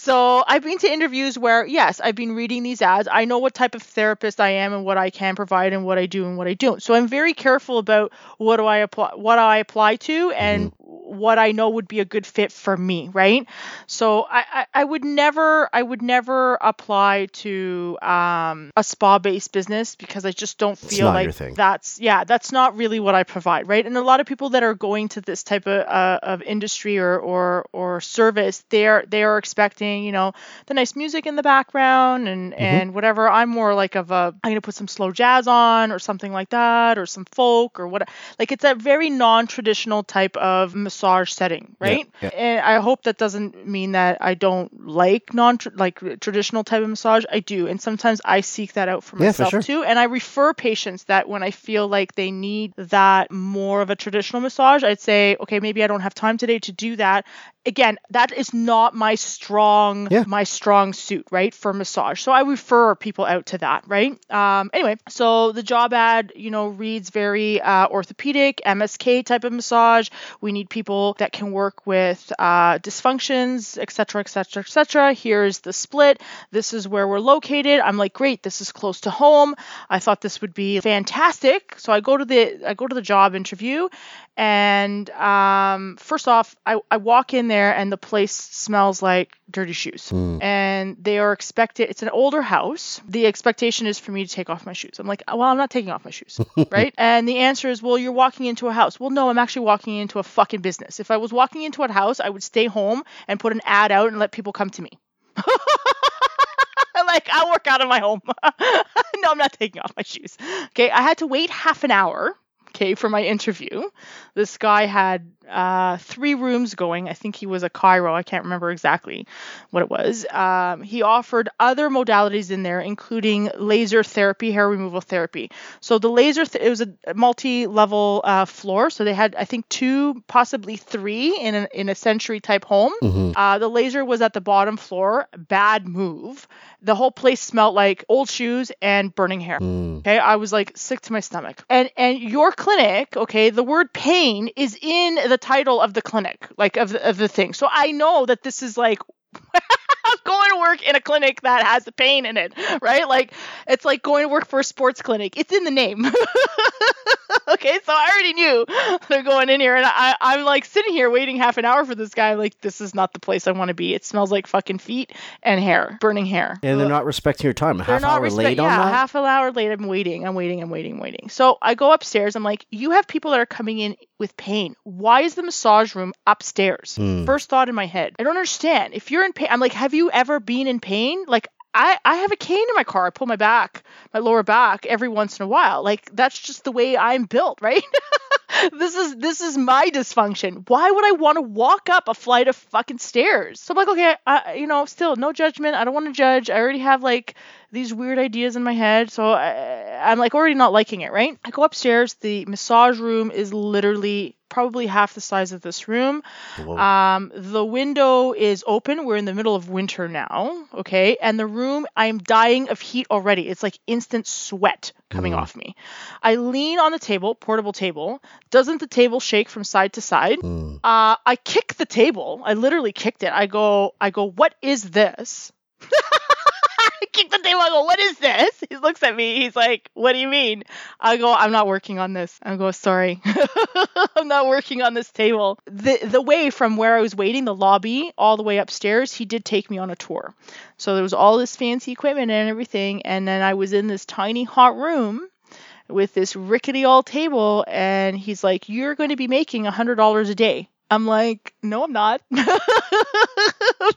Speaker 3: So I've been to interviews where, yes, I've been reading these ads. I know what type of therapist I am and what I can provide and what I do and what I don't. So I'm very careful about what do I apply, what I apply to, and mm-hmm. What I know would be a good fit for me, right? So I, I, I would never, I would never apply to um, a spa-based business because I just don't feel like that's yeah, that's not really what I provide, right? And a lot of people that are going to this type of uh, of industry or or or service, they're they are expecting, you know, the nice music in the background and and whatever. I'm more like of a I'm gonna put some slow jazz on or something like that or some folk or what. Like it's a very non-traditional type of massage setting, right?
Speaker 1: yeah.
Speaker 3: And I hope that doesn't mean that I don't like non like traditional type of massage. I do, and sometimes I seek that out for
Speaker 1: Yeah, for
Speaker 3: myself
Speaker 1: sure.
Speaker 3: too. And I refer patients that when I feel like they need that more of a traditional massage, I'd say, okay, maybe I don't have time today to do that. Again, that is not my strong
Speaker 1: Yeah.
Speaker 3: my strong suit, right, for massage. So I refer people out to that, right? Um, anyway, so the job ad, you know, reads very uh, orthopedic, MSK type of massage. We need people that can work with uh, dysfunctions, et cetera, et cetera, et cetera. Here's the split. This is where we're located. I'm like, great, this is close to home. I thought this would be fantastic. So I go to the I go to the job interview, and um, first off, I, I walk in there and the place smells like dirty shoes. And they are expected, it's an older house. The expectation is for me to take off my shoes. I'm like, well, I'm not taking off my shoes, right? And the answer is, well, you're walking into a house. Well, no, I'm actually walking into a fucking business. If I was walking into a house, I would stay home and put an ad out and let people come to me. like I'll work out of my home. no, I'm not taking off my shoes. Okay, I had to wait half an hour. For my interview, this guy had uh, three rooms going. I think he was a chiro. I can't remember exactly what it was. Um, he offered other modalities in there, including laser therapy, hair removal therapy. So the laser, th- it was a multi-level uh, floor. So they had, I think, two, possibly three in a, in a century type home.
Speaker 1: Mhm.
Speaker 3: Uh, the laser was at the bottom floor. Bad move. The whole place smelled like old shoes and burning hair.
Speaker 1: Mm.
Speaker 3: Okay, I was like sick to my stomach. And and your clinic, okay, the word pain is in the title of the clinic, like of the, of the thing. So I know that this is like going to work in a clinic that has a pain in it, right? Like it's like going to work for a sports clinic. It's in the name. okay, so I already knew they're going in here, and I, I'm like sitting here waiting half an hour for this guy. Like this is not the place I want to be. It smells like fucking feet and hair, burning hair.
Speaker 1: And they're
Speaker 3: Ugh.
Speaker 1: not respecting your time.
Speaker 3: They're
Speaker 1: half hour
Speaker 3: respect-
Speaker 1: late on that.
Speaker 3: half an hour late. I'm waiting. I'm waiting. I'm waiting. waiting. So I go upstairs. I'm like, you have people that are coming in with pain. Why is the massage room upstairs?
Speaker 1: Hmm.
Speaker 3: First thought in my head. I don't understand. If you're in pain, I'm like, have you ever been in pain? Like. I, I have a cane in my car. I pull my back, my lower back every once in a while. Like that's just the way I'm built, right? this is this is my dysfunction. Why would I want to walk up a flight of fucking stairs? So I'm like, okay, I, you know, still no judgment. I don't want to judge. I already have like these weird ideas in my head, so I, I'm like already not liking it, right? I go upstairs. The massage room is literally probably half the size of this room. Um, the window is open. We're in the middle of winter now, okay? And the room, I'm dying of heat already. It's like instant sweat coming
Speaker 1: Mm.
Speaker 3: off me. I lean on the table, portable table. Doesn't the table shake from side to side?
Speaker 1: Mm.
Speaker 3: Uh, I kick the table. I literally kicked it. I go, I go, what is this? I kick the table. I go, what is this? He looks at me. He's like, what do you mean? I go, I'm not working on this. I go, sorry, I'm not working on this table. The the way from where I was waiting, the lobby, all the way upstairs, he did take me on a tour. So there was all this fancy equipment and everything, and then I was in this tiny hot room with this rickety old table, and he's like, "You're going to be making a hundred dollars a day." I'm like, no, I'm not.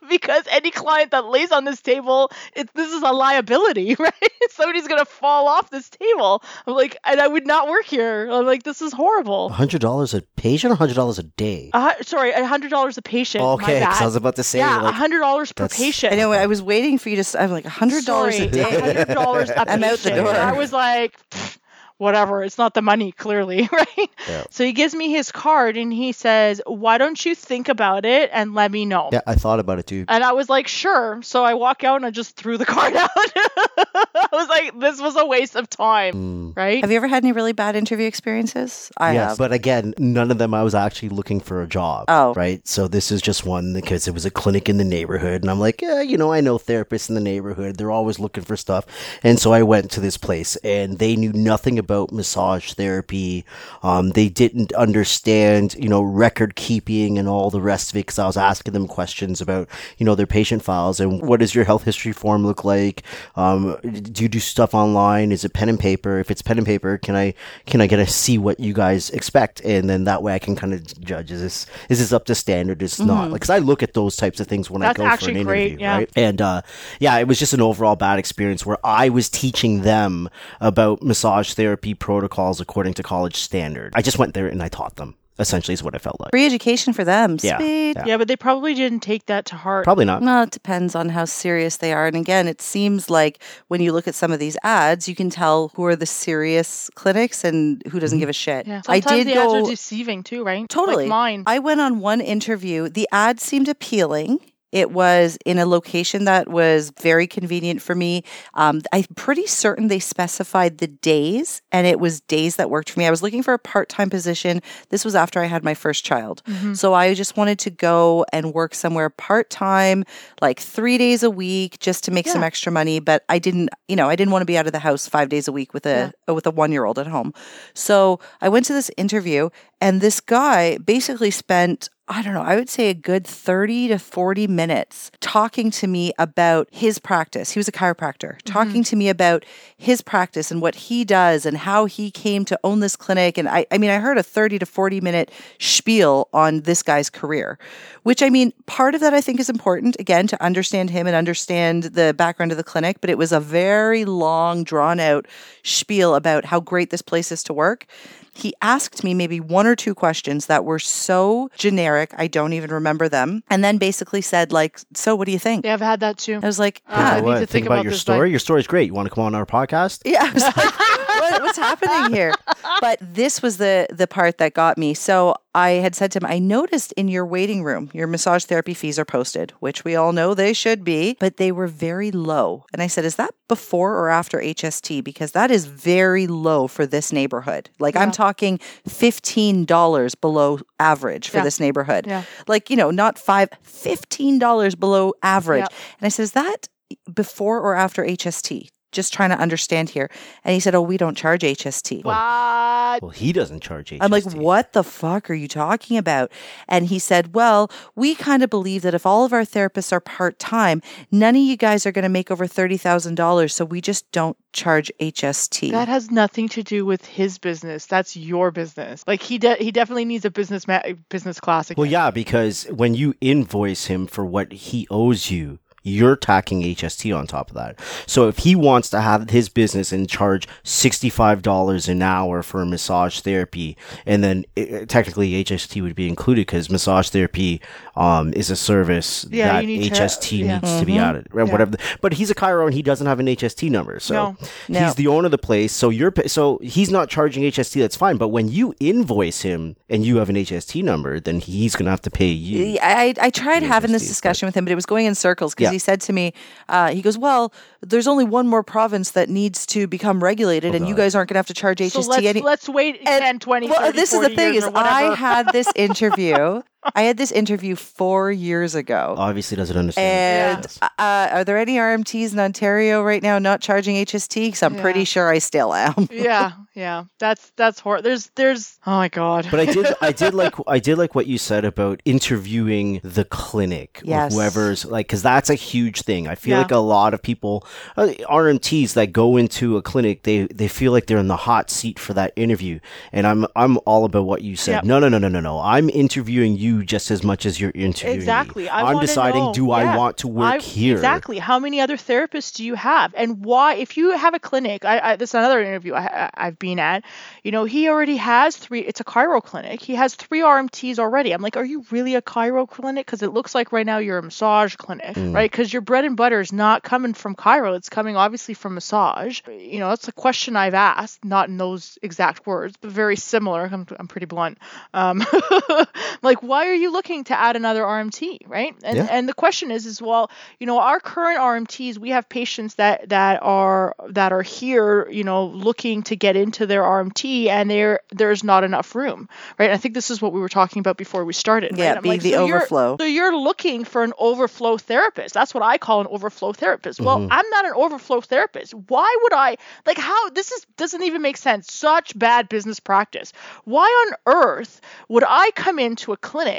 Speaker 3: because any client that lays on this table, it, this is a liability, right? Somebody's going to fall off this table. I'm like, and I would not work here. I'm like, this is horrible.
Speaker 1: hundred dollars a patient or hundred dollars a day?
Speaker 3: Uh, sorry, a hundred dollars a patient. my
Speaker 1: okay, because I was about to say
Speaker 3: yeah, a
Speaker 1: like
Speaker 3: hundred dollars per patient.
Speaker 2: I know. I was waiting for you to. s- I'm like hundred dollars a day.
Speaker 3: hundred dollars a
Speaker 2: I'm out the
Speaker 3: patient.
Speaker 2: door.
Speaker 3: And I was like, "Pfft, whatever. It's not the money, clearly, right?
Speaker 1: Yeah.
Speaker 3: So he gives me his card and he says, "Why don't you think about it and let me know?"
Speaker 1: yeah, I thought about it too.
Speaker 3: And I was like, sure. So I walk out and I just threw the card out. I was like, this was a waste of time,
Speaker 1: Mm.
Speaker 3: right?
Speaker 2: Have you ever had any really bad interview experiences? I
Speaker 1: yes,
Speaker 2: have.
Speaker 1: but again, none of them I was actually looking for a job.
Speaker 2: Oh.
Speaker 1: Right? So this is just one because it was a clinic in the neighborhood. And I'm like, yeah, you know, I know therapists in the neighborhood. They're always looking for stuff. And so I went to this place and they knew nothing about massage therapy. Um, they didn't understand, you know, record keeping and all the rest of it because I was asking them questions about, you know, their patient files and what does your health history form look like? Um, do you do stuff online? Is it pen and paper? If it's pen and paper, can I can I get to see what you guys expect? And then that way I can kind of judge is this is this up to standard? Is it not? Like, 'cause I look at those types of things when
Speaker 3: That's
Speaker 1: I go for an
Speaker 3: great,
Speaker 1: interview,
Speaker 3: yeah.
Speaker 1: right? And uh, yeah, it was just an overall bad experience where I was teaching them about massage therapy protocols according to college standard. I just went there and I taught them. Essentially, is what I felt like.
Speaker 2: Free education for them.
Speaker 1: Yeah, yeah.
Speaker 3: yeah, but they probably didn't take that to heart.
Speaker 1: Probably not.
Speaker 2: Well, it depends on how serious they are. And again, it seems like when you look at some of these ads, you can tell who are the serious clinics and who doesn't mm-hmm. give a shit.
Speaker 3: Yeah.
Speaker 2: I did
Speaker 3: the ads
Speaker 2: go
Speaker 3: are deceiving too, right?
Speaker 2: totally.
Speaker 3: Like mine.
Speaker 2: I went on one interview. The ad seemed appealing. It was in a location that was very convenient for me. Um, I'm pretty certain they specified the days, and it was days that worked for me. I was looking for a part time position. This was after I had my first child.
Speaker 3: Mm-hmm.
Speaker 2: So I just wanted to go and work somewhere part time, like three days a week, just to make some extra money. But I didn't, you know, I didn't want to be out of the house five days a week with a with a one year old at home. So I went to this interview, and this guy basically spent. I don't know, I would say a good 30 to 40 minutes talking to me about his practice. He was a chiropractor, mm-hmm. talking to me about his practice and what he does and how he came to own this clinic. And I, I mean, I heard a 30 to 40 minute spiel on this guy's career, which I mean, part of that I think is important, again, to understand him and understand the background of the clinic. But it was a very long, drawn out spiel about how great this place is to work. He asked me maybe one or two questions that were so generic, I don't even remember them. And then basically said, like, so what do you think?
Speaker 3: Yeah, I've had that too.
Speaker 2: I was like,
Speaker 3: Uh, I need to
Speaker 1: Think,
Speaker 3: think
Speaker 1: about,
Speaker 3: about
Speaker 1: your story.
Speaker 3: like-
Speaker 1: Your story's great. You want to come on our podcast?
Speaker 2: yeah, I was like, what, what's happening here? But this was the the part that got me. So I had said to him, I noticed in your waiting room, your massage therapy fees are posted, which we all know they should be, but they were very low. And I said, is that before or after HST? Because that is very low for this neighborhood. Like I'm talking fifteen dollars below average for
Speaker 3: Yeah.
Speaker 2: this neighborhood.
Speaker 3: Yeah.
Speaker 2: Like you know, not five, $15 below average.
Speaker 3: Yeah.
Speaker 2: And I said, is that before or after HST? Just trying to understand here. And he said, Oh, we don't charge HST.
Speaker 3: What?
Speaker 1: Well, he doesn't charge HST.
Speaker 2: I'm like, what the fuck are you talking about? And he said, well, we kind of believe that if all of our therapists are part time, none of you guys are going to make over $30,000. So we just don't charge HST.
Speaker 3: That has nothing to do with his business. That's your business. Like he de- he definitely needs a business ma- business class again.
Speaker 1: Well, yeah, because when you invoice him for what he owes you, you're tacking HST on top of that. So if he wants to have his business and charge $65 an hour for massage therapy, and then it, technically HST would be included because massage therapy um, is a service
Speaker 3: Yeah,
Speaker 1: that
Speaker 3: need to-
Speaker 1: HST
Speaker 3: yeah.
Speaker 1: needs to be mm-hmm. added. Right?
Speaker 3: Yeah.
Speaker 1: Whatever. the- but he's a chiro and he doesn't have an HST number. So
Speaker 3: No.
Speaker 2: No.
Speaker 1: he's the owner of the place. So you're so he's not charging HST. That's fine. But when you invoice him and you have an HST number, then he's gonna have to pay you.
Speaker 2: I, I tried having this
Speaker 1: HST,
Speaker 2: discussion with him, but it was going in circles because
Speaker 1: Yeah.
Speaker 2: He said to me, uh, he goes, Well, there's only one more province that needs to become regulated, and you guys aren't going to have to charge HST
Speaker 3: so let's
Speaker 2: any.
Speaker 3: let's wait
Speaker 2: And-
Speaker 3: 10, 20,
Speaker 2: well,
Speaker 3: 30,
Speaker 2: this is the thing is. I had this interview. I had this interview four years ago.
Speaker 1: Obviously, doesn't understand.
Speaker 2: And uh, are there any RMTs in Ontario right now not charging HST? Because I'm pretty sure I still am.
Speaker 3: yeah, yeah. That's that's horrible. There's there's oh my god.
Speaker 1: But I did, I did like, I did like what you said about interviewing the clinic, or
Speaker 2: Yes.
Speaker 1: whoever's like, because that's a huge thing. I feel
Speaker 3: Yeah.
Speaker 1: like a lot of people, uh, RMTs that go into a clinic, they they feel like they're in the hot seat for that interview, and I'm I'm all about what you said.
Speaker 3: Yep.
Speaker 1: No, no, no, no, no, no. I'm interviewing you just as much as you're interviewing me.
Speaker 3: Exactly. I
Speaker 1: I'm deciding,
Speaker 3: know.
Speaker 1: do I want to work
Speaker 3: I-
Speaker 1: here?
Speaker 3: Exactly. How many other therapists do you have, and why? If you have a clinic, I, I this is another interview I, I- I've been at. You know, he already has three. It's a chiro clinic. He has three RMTs already. I'm like, are you really a chiro clinic? Because it looks like right now you're a massage clinic,
Speaker 1: Mm.
Speaker 3: right? Because your bread and butter is not coming from chiro. It's coming obviously from massage. You know, that's a question I've asked, not in those exact words, but very similar. I'm, I'm pretty blunt. Um, like, why are you looking to add another RMT, right? And
Speaker 1: Yeah.
Speaker 3: and the question is, is well, you know, our current RMTs, we have patients that that are that are here, you know, looking to get into their RMT, and there there's not enough room, right? I think this is what we were talking about before we started.
Speaker 2: Yeah,
Speaker 3: I'm
Speaker 2: being the
Speaker 3: so you're-
Speaker 2: overflow.
Speaker 3: So you're looking for an overflow therapist. That's what I call an overflow therapist. Well,
Speaker 1: Mm-hmm.
Speaker 3: I'm not an overflow therapist. Why would I like how this is doesn't even make sense. Such bad business practice. Why on earth would I come into a clinic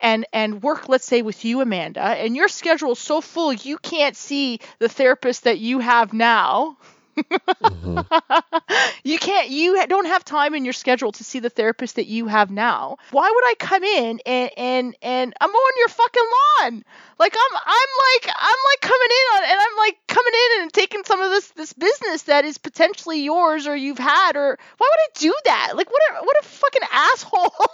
Speaker 3: and and work let's say with you Amanda and your schedule is so full you can't see the therapist that you have now you can't you don't have time in your schedule to see the therapist that you have now. Why would i come in and and and i'm on your fucking lawn? Like i'm i'm like i'm like coming in on and i'm like coming in and taking some of this this business that is potentially yours or you've had or why would i do that? Like what a what a fucking asshole.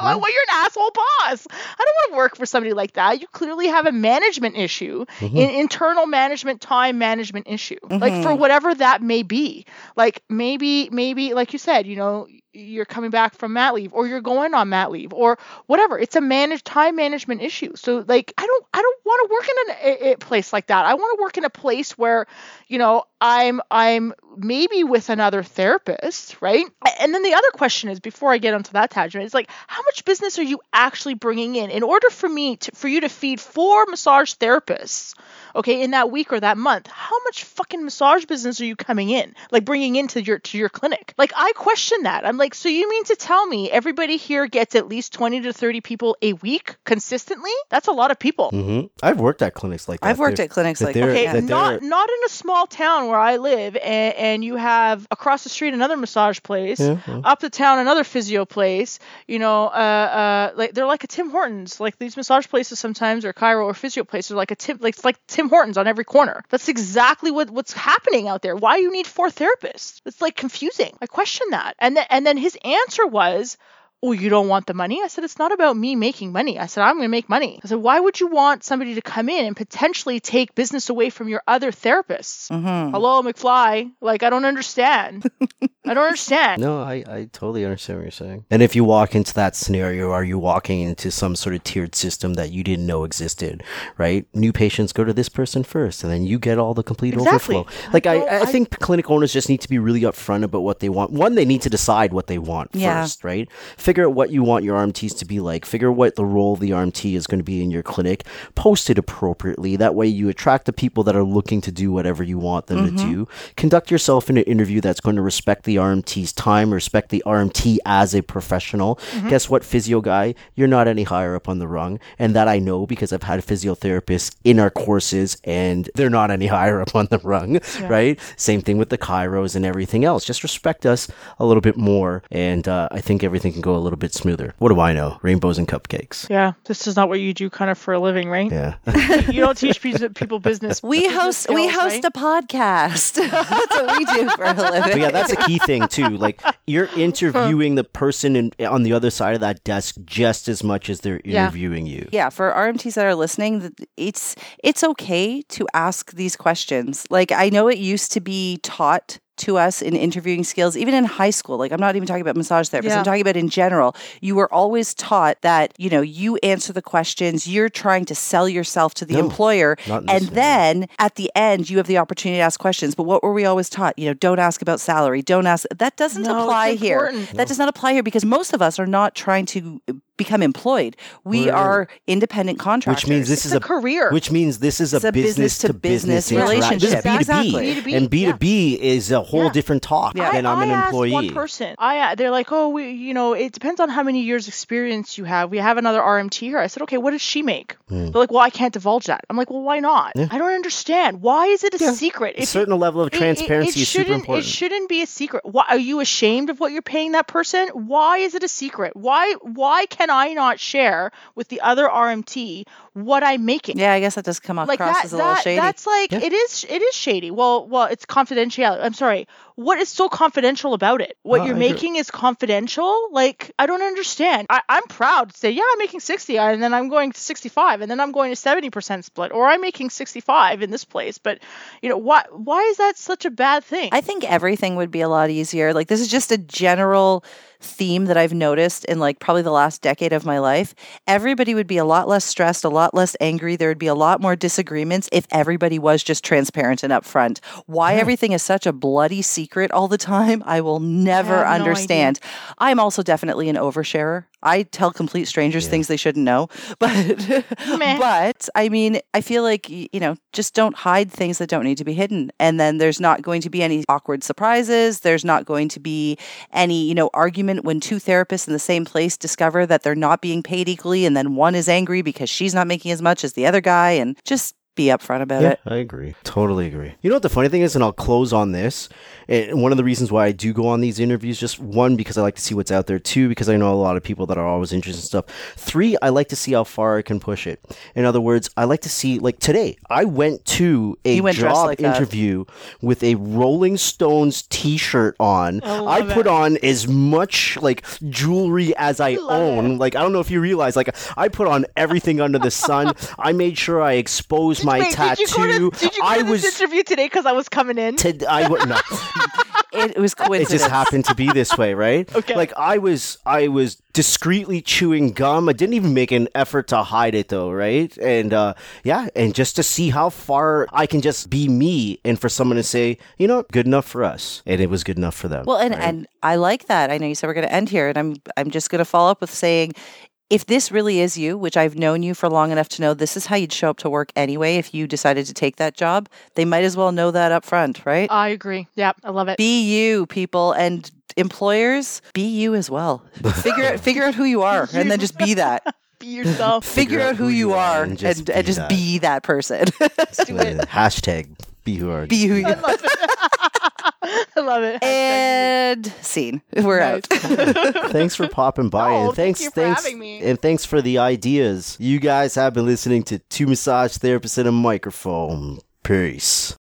Speaker 3: Well, you're an asshole boss. I don't want to work for somebody like that. You clearly have a management issue,
Speaker 1: Mm-hmm.
Speaker 3: an internal management, time management issue, like for whatever that may be. Like maybe, maybe, like you said, you know, you're coming back from mat leave, or you're going on mat leave, or whatever. It's a managed time management issue. So, like, I don't, I don't want to work in a, a, place like that. I want to work in a place where, you know, I'm, I'm maybe with another therapist, right? And then the other question is, before I get onto that tangent, is like, how much business are you actually bringing in in order for me to, for you to feed four massage therapists, okay, in that week or that month? How much fucking massage business are you coming in, like bringing into your to your clinic? Like, I question that. I'm like, so you mean to tell me everybody here gets at least twenty to thirty people a week consistently? That's a lot of people.
Speaker 1: hmm I've worked at clinics like that.
Speaker 2: I've worked
Speaker 1: They're-
Speaker 2: at clinics like that.
Speaker 3: Okay,
Speaker 2: yeah.
Speaker 3: not not in a small town where I live, and, and you have across the street another massage place,
Speaker 1: Yeah, yeah.
Speaker 3: up the town another physio place. You know, uh, uh, like they're like a Tim Hortons. Like these massage places sometimes, or chiro or physio places, are like a Tim, like it's like Tim Hortons on every corner. That's exactly what what's happening out there. Why you need four therapists? It's like confusing. I question that. And then and then his answer was, Oh, you don't want the money? I said, It's not about me making money. I said, I'm going to make money. I said, Why would you want somebody to come in and potentially take business away from your other therapists?
Speaker 2: Mhm.
Speaker 3: Hello, McFly. Like, I don't understand. I don't understand.
Speaker 1: No, I, I totally understand what you're saying. And if you walk into that scenario, are you walking into some sort of tiered system that you didn't know existed, right? New patients go to this person first, and then you get all the complete
Speaker 3: Exactly.
Speaker 1: overflow. Like, I,
Speaker 3: Well,
Speaker 1: I
Speaker 3: I-
Speaker 1: think clinic owners just need to be really upfront about what they want. One, they need to decide what they want
Speaker 2: Yeah.
Speaker 1: first, right? Figure out what you want your RMTs to be like. Figure out what the role of the RMT is going to be in your clinic. Post it appropriately. That way, you attract the people that are looking to do whatever you want them
Speaker 2: Mm-hmm.
Speaker 1: to do. Conduct yourself in an interview that's going to respect the RMT's time, respect the RMT as a professional.
Speaker 2: Mm-hmm.
Speaker 1: Guess what, physio guy? You're not any higher up on the rung. And that I know because I've had physiotherapists in our courses and they're not any higher up on the rung, right? Same thing with the chiros and everything else. Just respect us a little bit more. And uh, I think everything can go a little bit smoother. What do I know? Rainbows and cupcakes.
Speaker 3: Yeah, this is not what you do kind of for a living, right?
Speaker 1: Yeah.
Speaker 3: You don't teach people business.
Speaker 2: We
Speaker 3: business
Speaker 2: host we host
Speaker 3: right?
Speaker 2: a podcast. That's what we do for a living.
Speaker 1: But yeah, that's a key thing too. Like you're interviewing the person in, on the other side of that desk just as much as they're
Speaker 3: Yeah.
Speaker 1: interviewing you.
Speaker 2: yeah, for RMTs that are listening, it's it's okay to ask these questions. Like I know it used to be taught to us in interviewing skills, even in high school. Like I'm not even talking about massage therapists.
Speaker 3: Yeah.
Speaker 2: I'm talking about in general. You were always taught that you know you answer the questions. You're trying to sell yourself to the
Speaker 1: No,
Speaker 2: employer, and then at the end you have the opportunity to ask questions. But what were we always taught? You know, don't ask about salary. Don't ask. That doesn't
Speaker 3: No,
Speaker 2: apply here.
Speaker 3: important.
Speaker 2: That does not apply here because most of us are not trying to become employed. We
Speaker 1: Right.
Speaker 2: are independent contractors.
Speaker 1: Which means this
Speaker 3: It's
Speaker 1: is
Speaker 3: a career.
Speaker 1: Which means this is a
Speaker 2: a
Speaker 1: business to business interaction. This is
Speaker 2: relationship.
Speaker 1: B2B.
Speaker 2: Exactly.
Speaker 3: B2B,
Speaker 1: And B2B is a whole
Speaker 3: Yeah.
Speaker 1: different talk.
Speaker 2: Yeah.
Speaker 1: And I'm
Speaker 3: I
Speaker 1: an
Speaker 3: asked
Speaker 1: employee.
Speaker 3: One person, I they're like, oh, we, you know, it depends on how many years experience you have. We have another RMT here. I said, okay, what does she make?
Speaker 1: Hmm.
Speaker 3: They're like, well, I can't divulge that. I'm like, well, why not? I don't understand. Why is it a
Speaker 1: Yeah.
Speaker 3: secret?
Speaker 1: a
Speaker 3: If
Speaker 1: certain level of
Speaker 3: it- it-
Speaker 1: transparency
Speaker 3: it
Speaker 1: is super
Speaker 3: shouldn't-
Speaker 1: important.
Speaker 3: It shouldn't be a secret. Why are you ashamed of what you're paying that person? Why is it a secret? Why why can I not share with the other RMT what I'm making?
Speaker 2: yeah, I guess that does come across
Speaker 3: like that,
Speaker 2: as a little shady.
Speaker 3: that's like
Speaker 1: Yeah.
Speaker 3: it is it is shady well well it's confidentiality i'm sorry what is so confidential about it what
Speaker 1: No,
Speaker 3: you're
Speaker 1: I agree.
Speaker 3: making is confidential like i don't understand I, i'm proud to say yeah i'm making 60 uh, and then i'm going to 65 and then i'm going to 70% split or i'm making 65 in this place but you know why why is that such a bad thing
Speaker 2: I think everything would be a lot easier. Like this is just a general theme that I've noticed in like probably the last decade of my life. Everybody would be a lot less stressed, a lot less angry. There would be a lot more disagreements if everybody was just transparent and upfront. Why everything is such a bloody secret all the time, I will never
Speaker 3: have no idea.
Speaker 2: understand. I'm also definitely an oversharer. I tell complete strangers things they shouldn't know. But but I mean, I feel like you know, just don't hide things that don't need to be hidden. And then there's not going to be any awkward surprises. There's not going to be any, you know, argument when two therapists in the same place discover that they're not being paid equally and then one is angry because she's not making as much as the other guy and just be upfront about
Speaker 1: Yeah,
Speaker 2: it.
Speaker 1: I agree. Totally agree. You know what the funny thing is, and I'll close on this. And one of the reasons why I do go on these interviews, just one, because I like to see what's out there. Two, because I know a lot of people that are always interested in stuff. Three, I like to see how far I can push it. In other words, I like to see, like today, I went to a
Speaker 2: went
Speaker 1: job
Speaker 2: like that.
Speaker 1: interview with a Rolling Stones t-shirt on. I,
Speaker 3: love
Speaker 1: put
Speaker 3: it.
Speaker 1: on as much like jewelry as I
Speaker 3: love
Speaker 1: own. Like I don't know if you realize, like I put on everything under the sun. I made sure I exposed my
Speaker 3: Wait,
Speaker 1: tattoo.
Speaker 3: did you go to, did you go
Speaker 1: I
Speaker 3: to
Speaker 1: was
Speaker 3: this interview today because i was coming in
Speaker 1: to, I would no.
Speaker 2: It, it was
Speaker 1: It just happened to be this way, right?
Speaker 3: Okay.
Speaker 1: Like I was, I was discreetly chewing gum. I didn't even make an effort to hide it, though, right? And uh, yeah, and just to see how far I can just be me, and for someone to say, you know, good enough for us, and it was good enough for them.
Speaker 2: Well, and
Speaker 1: right?
Speaker 2: and I like that. I know you said we're going to end here, and I'm I'm just going to follow up with saying, if this really is you, which I've known you for long enough to know this is how you'd show up to work anyway, if you decided to take that job, they might as well know that up front, right?
Speaker 3: i agree yeah i love it
Speaker 2: be you, people, and employers, be you as well. Figure out figure out who you are, and then just be that.
Speaker 3: be yourself
Speaker 2: Figure out who you are, and and
Speaker 1: just
Speaker 2: just,
Speaker 1: be
Speaker 2: be,
Speaker 1: that.
Speaker 2: that person.
Speaker 3: do it
Speaker 1: hashtag be who are
Speaker 2: be who you
Speaker 3: i
Speaker 2: are.
Speaker 3: love it i love it
Speaker 2: And scene. We're out.
Speaker 1: thanks for popping by
Speaker 3: Oh,
Speaker 1: and thanks
Speaker 3: thank you for
Speaker 1: thanks
Speaker 3: having me.
Speaker 1: and thanks for the ideas you guys have been listening to two massage therapists and a microphone peace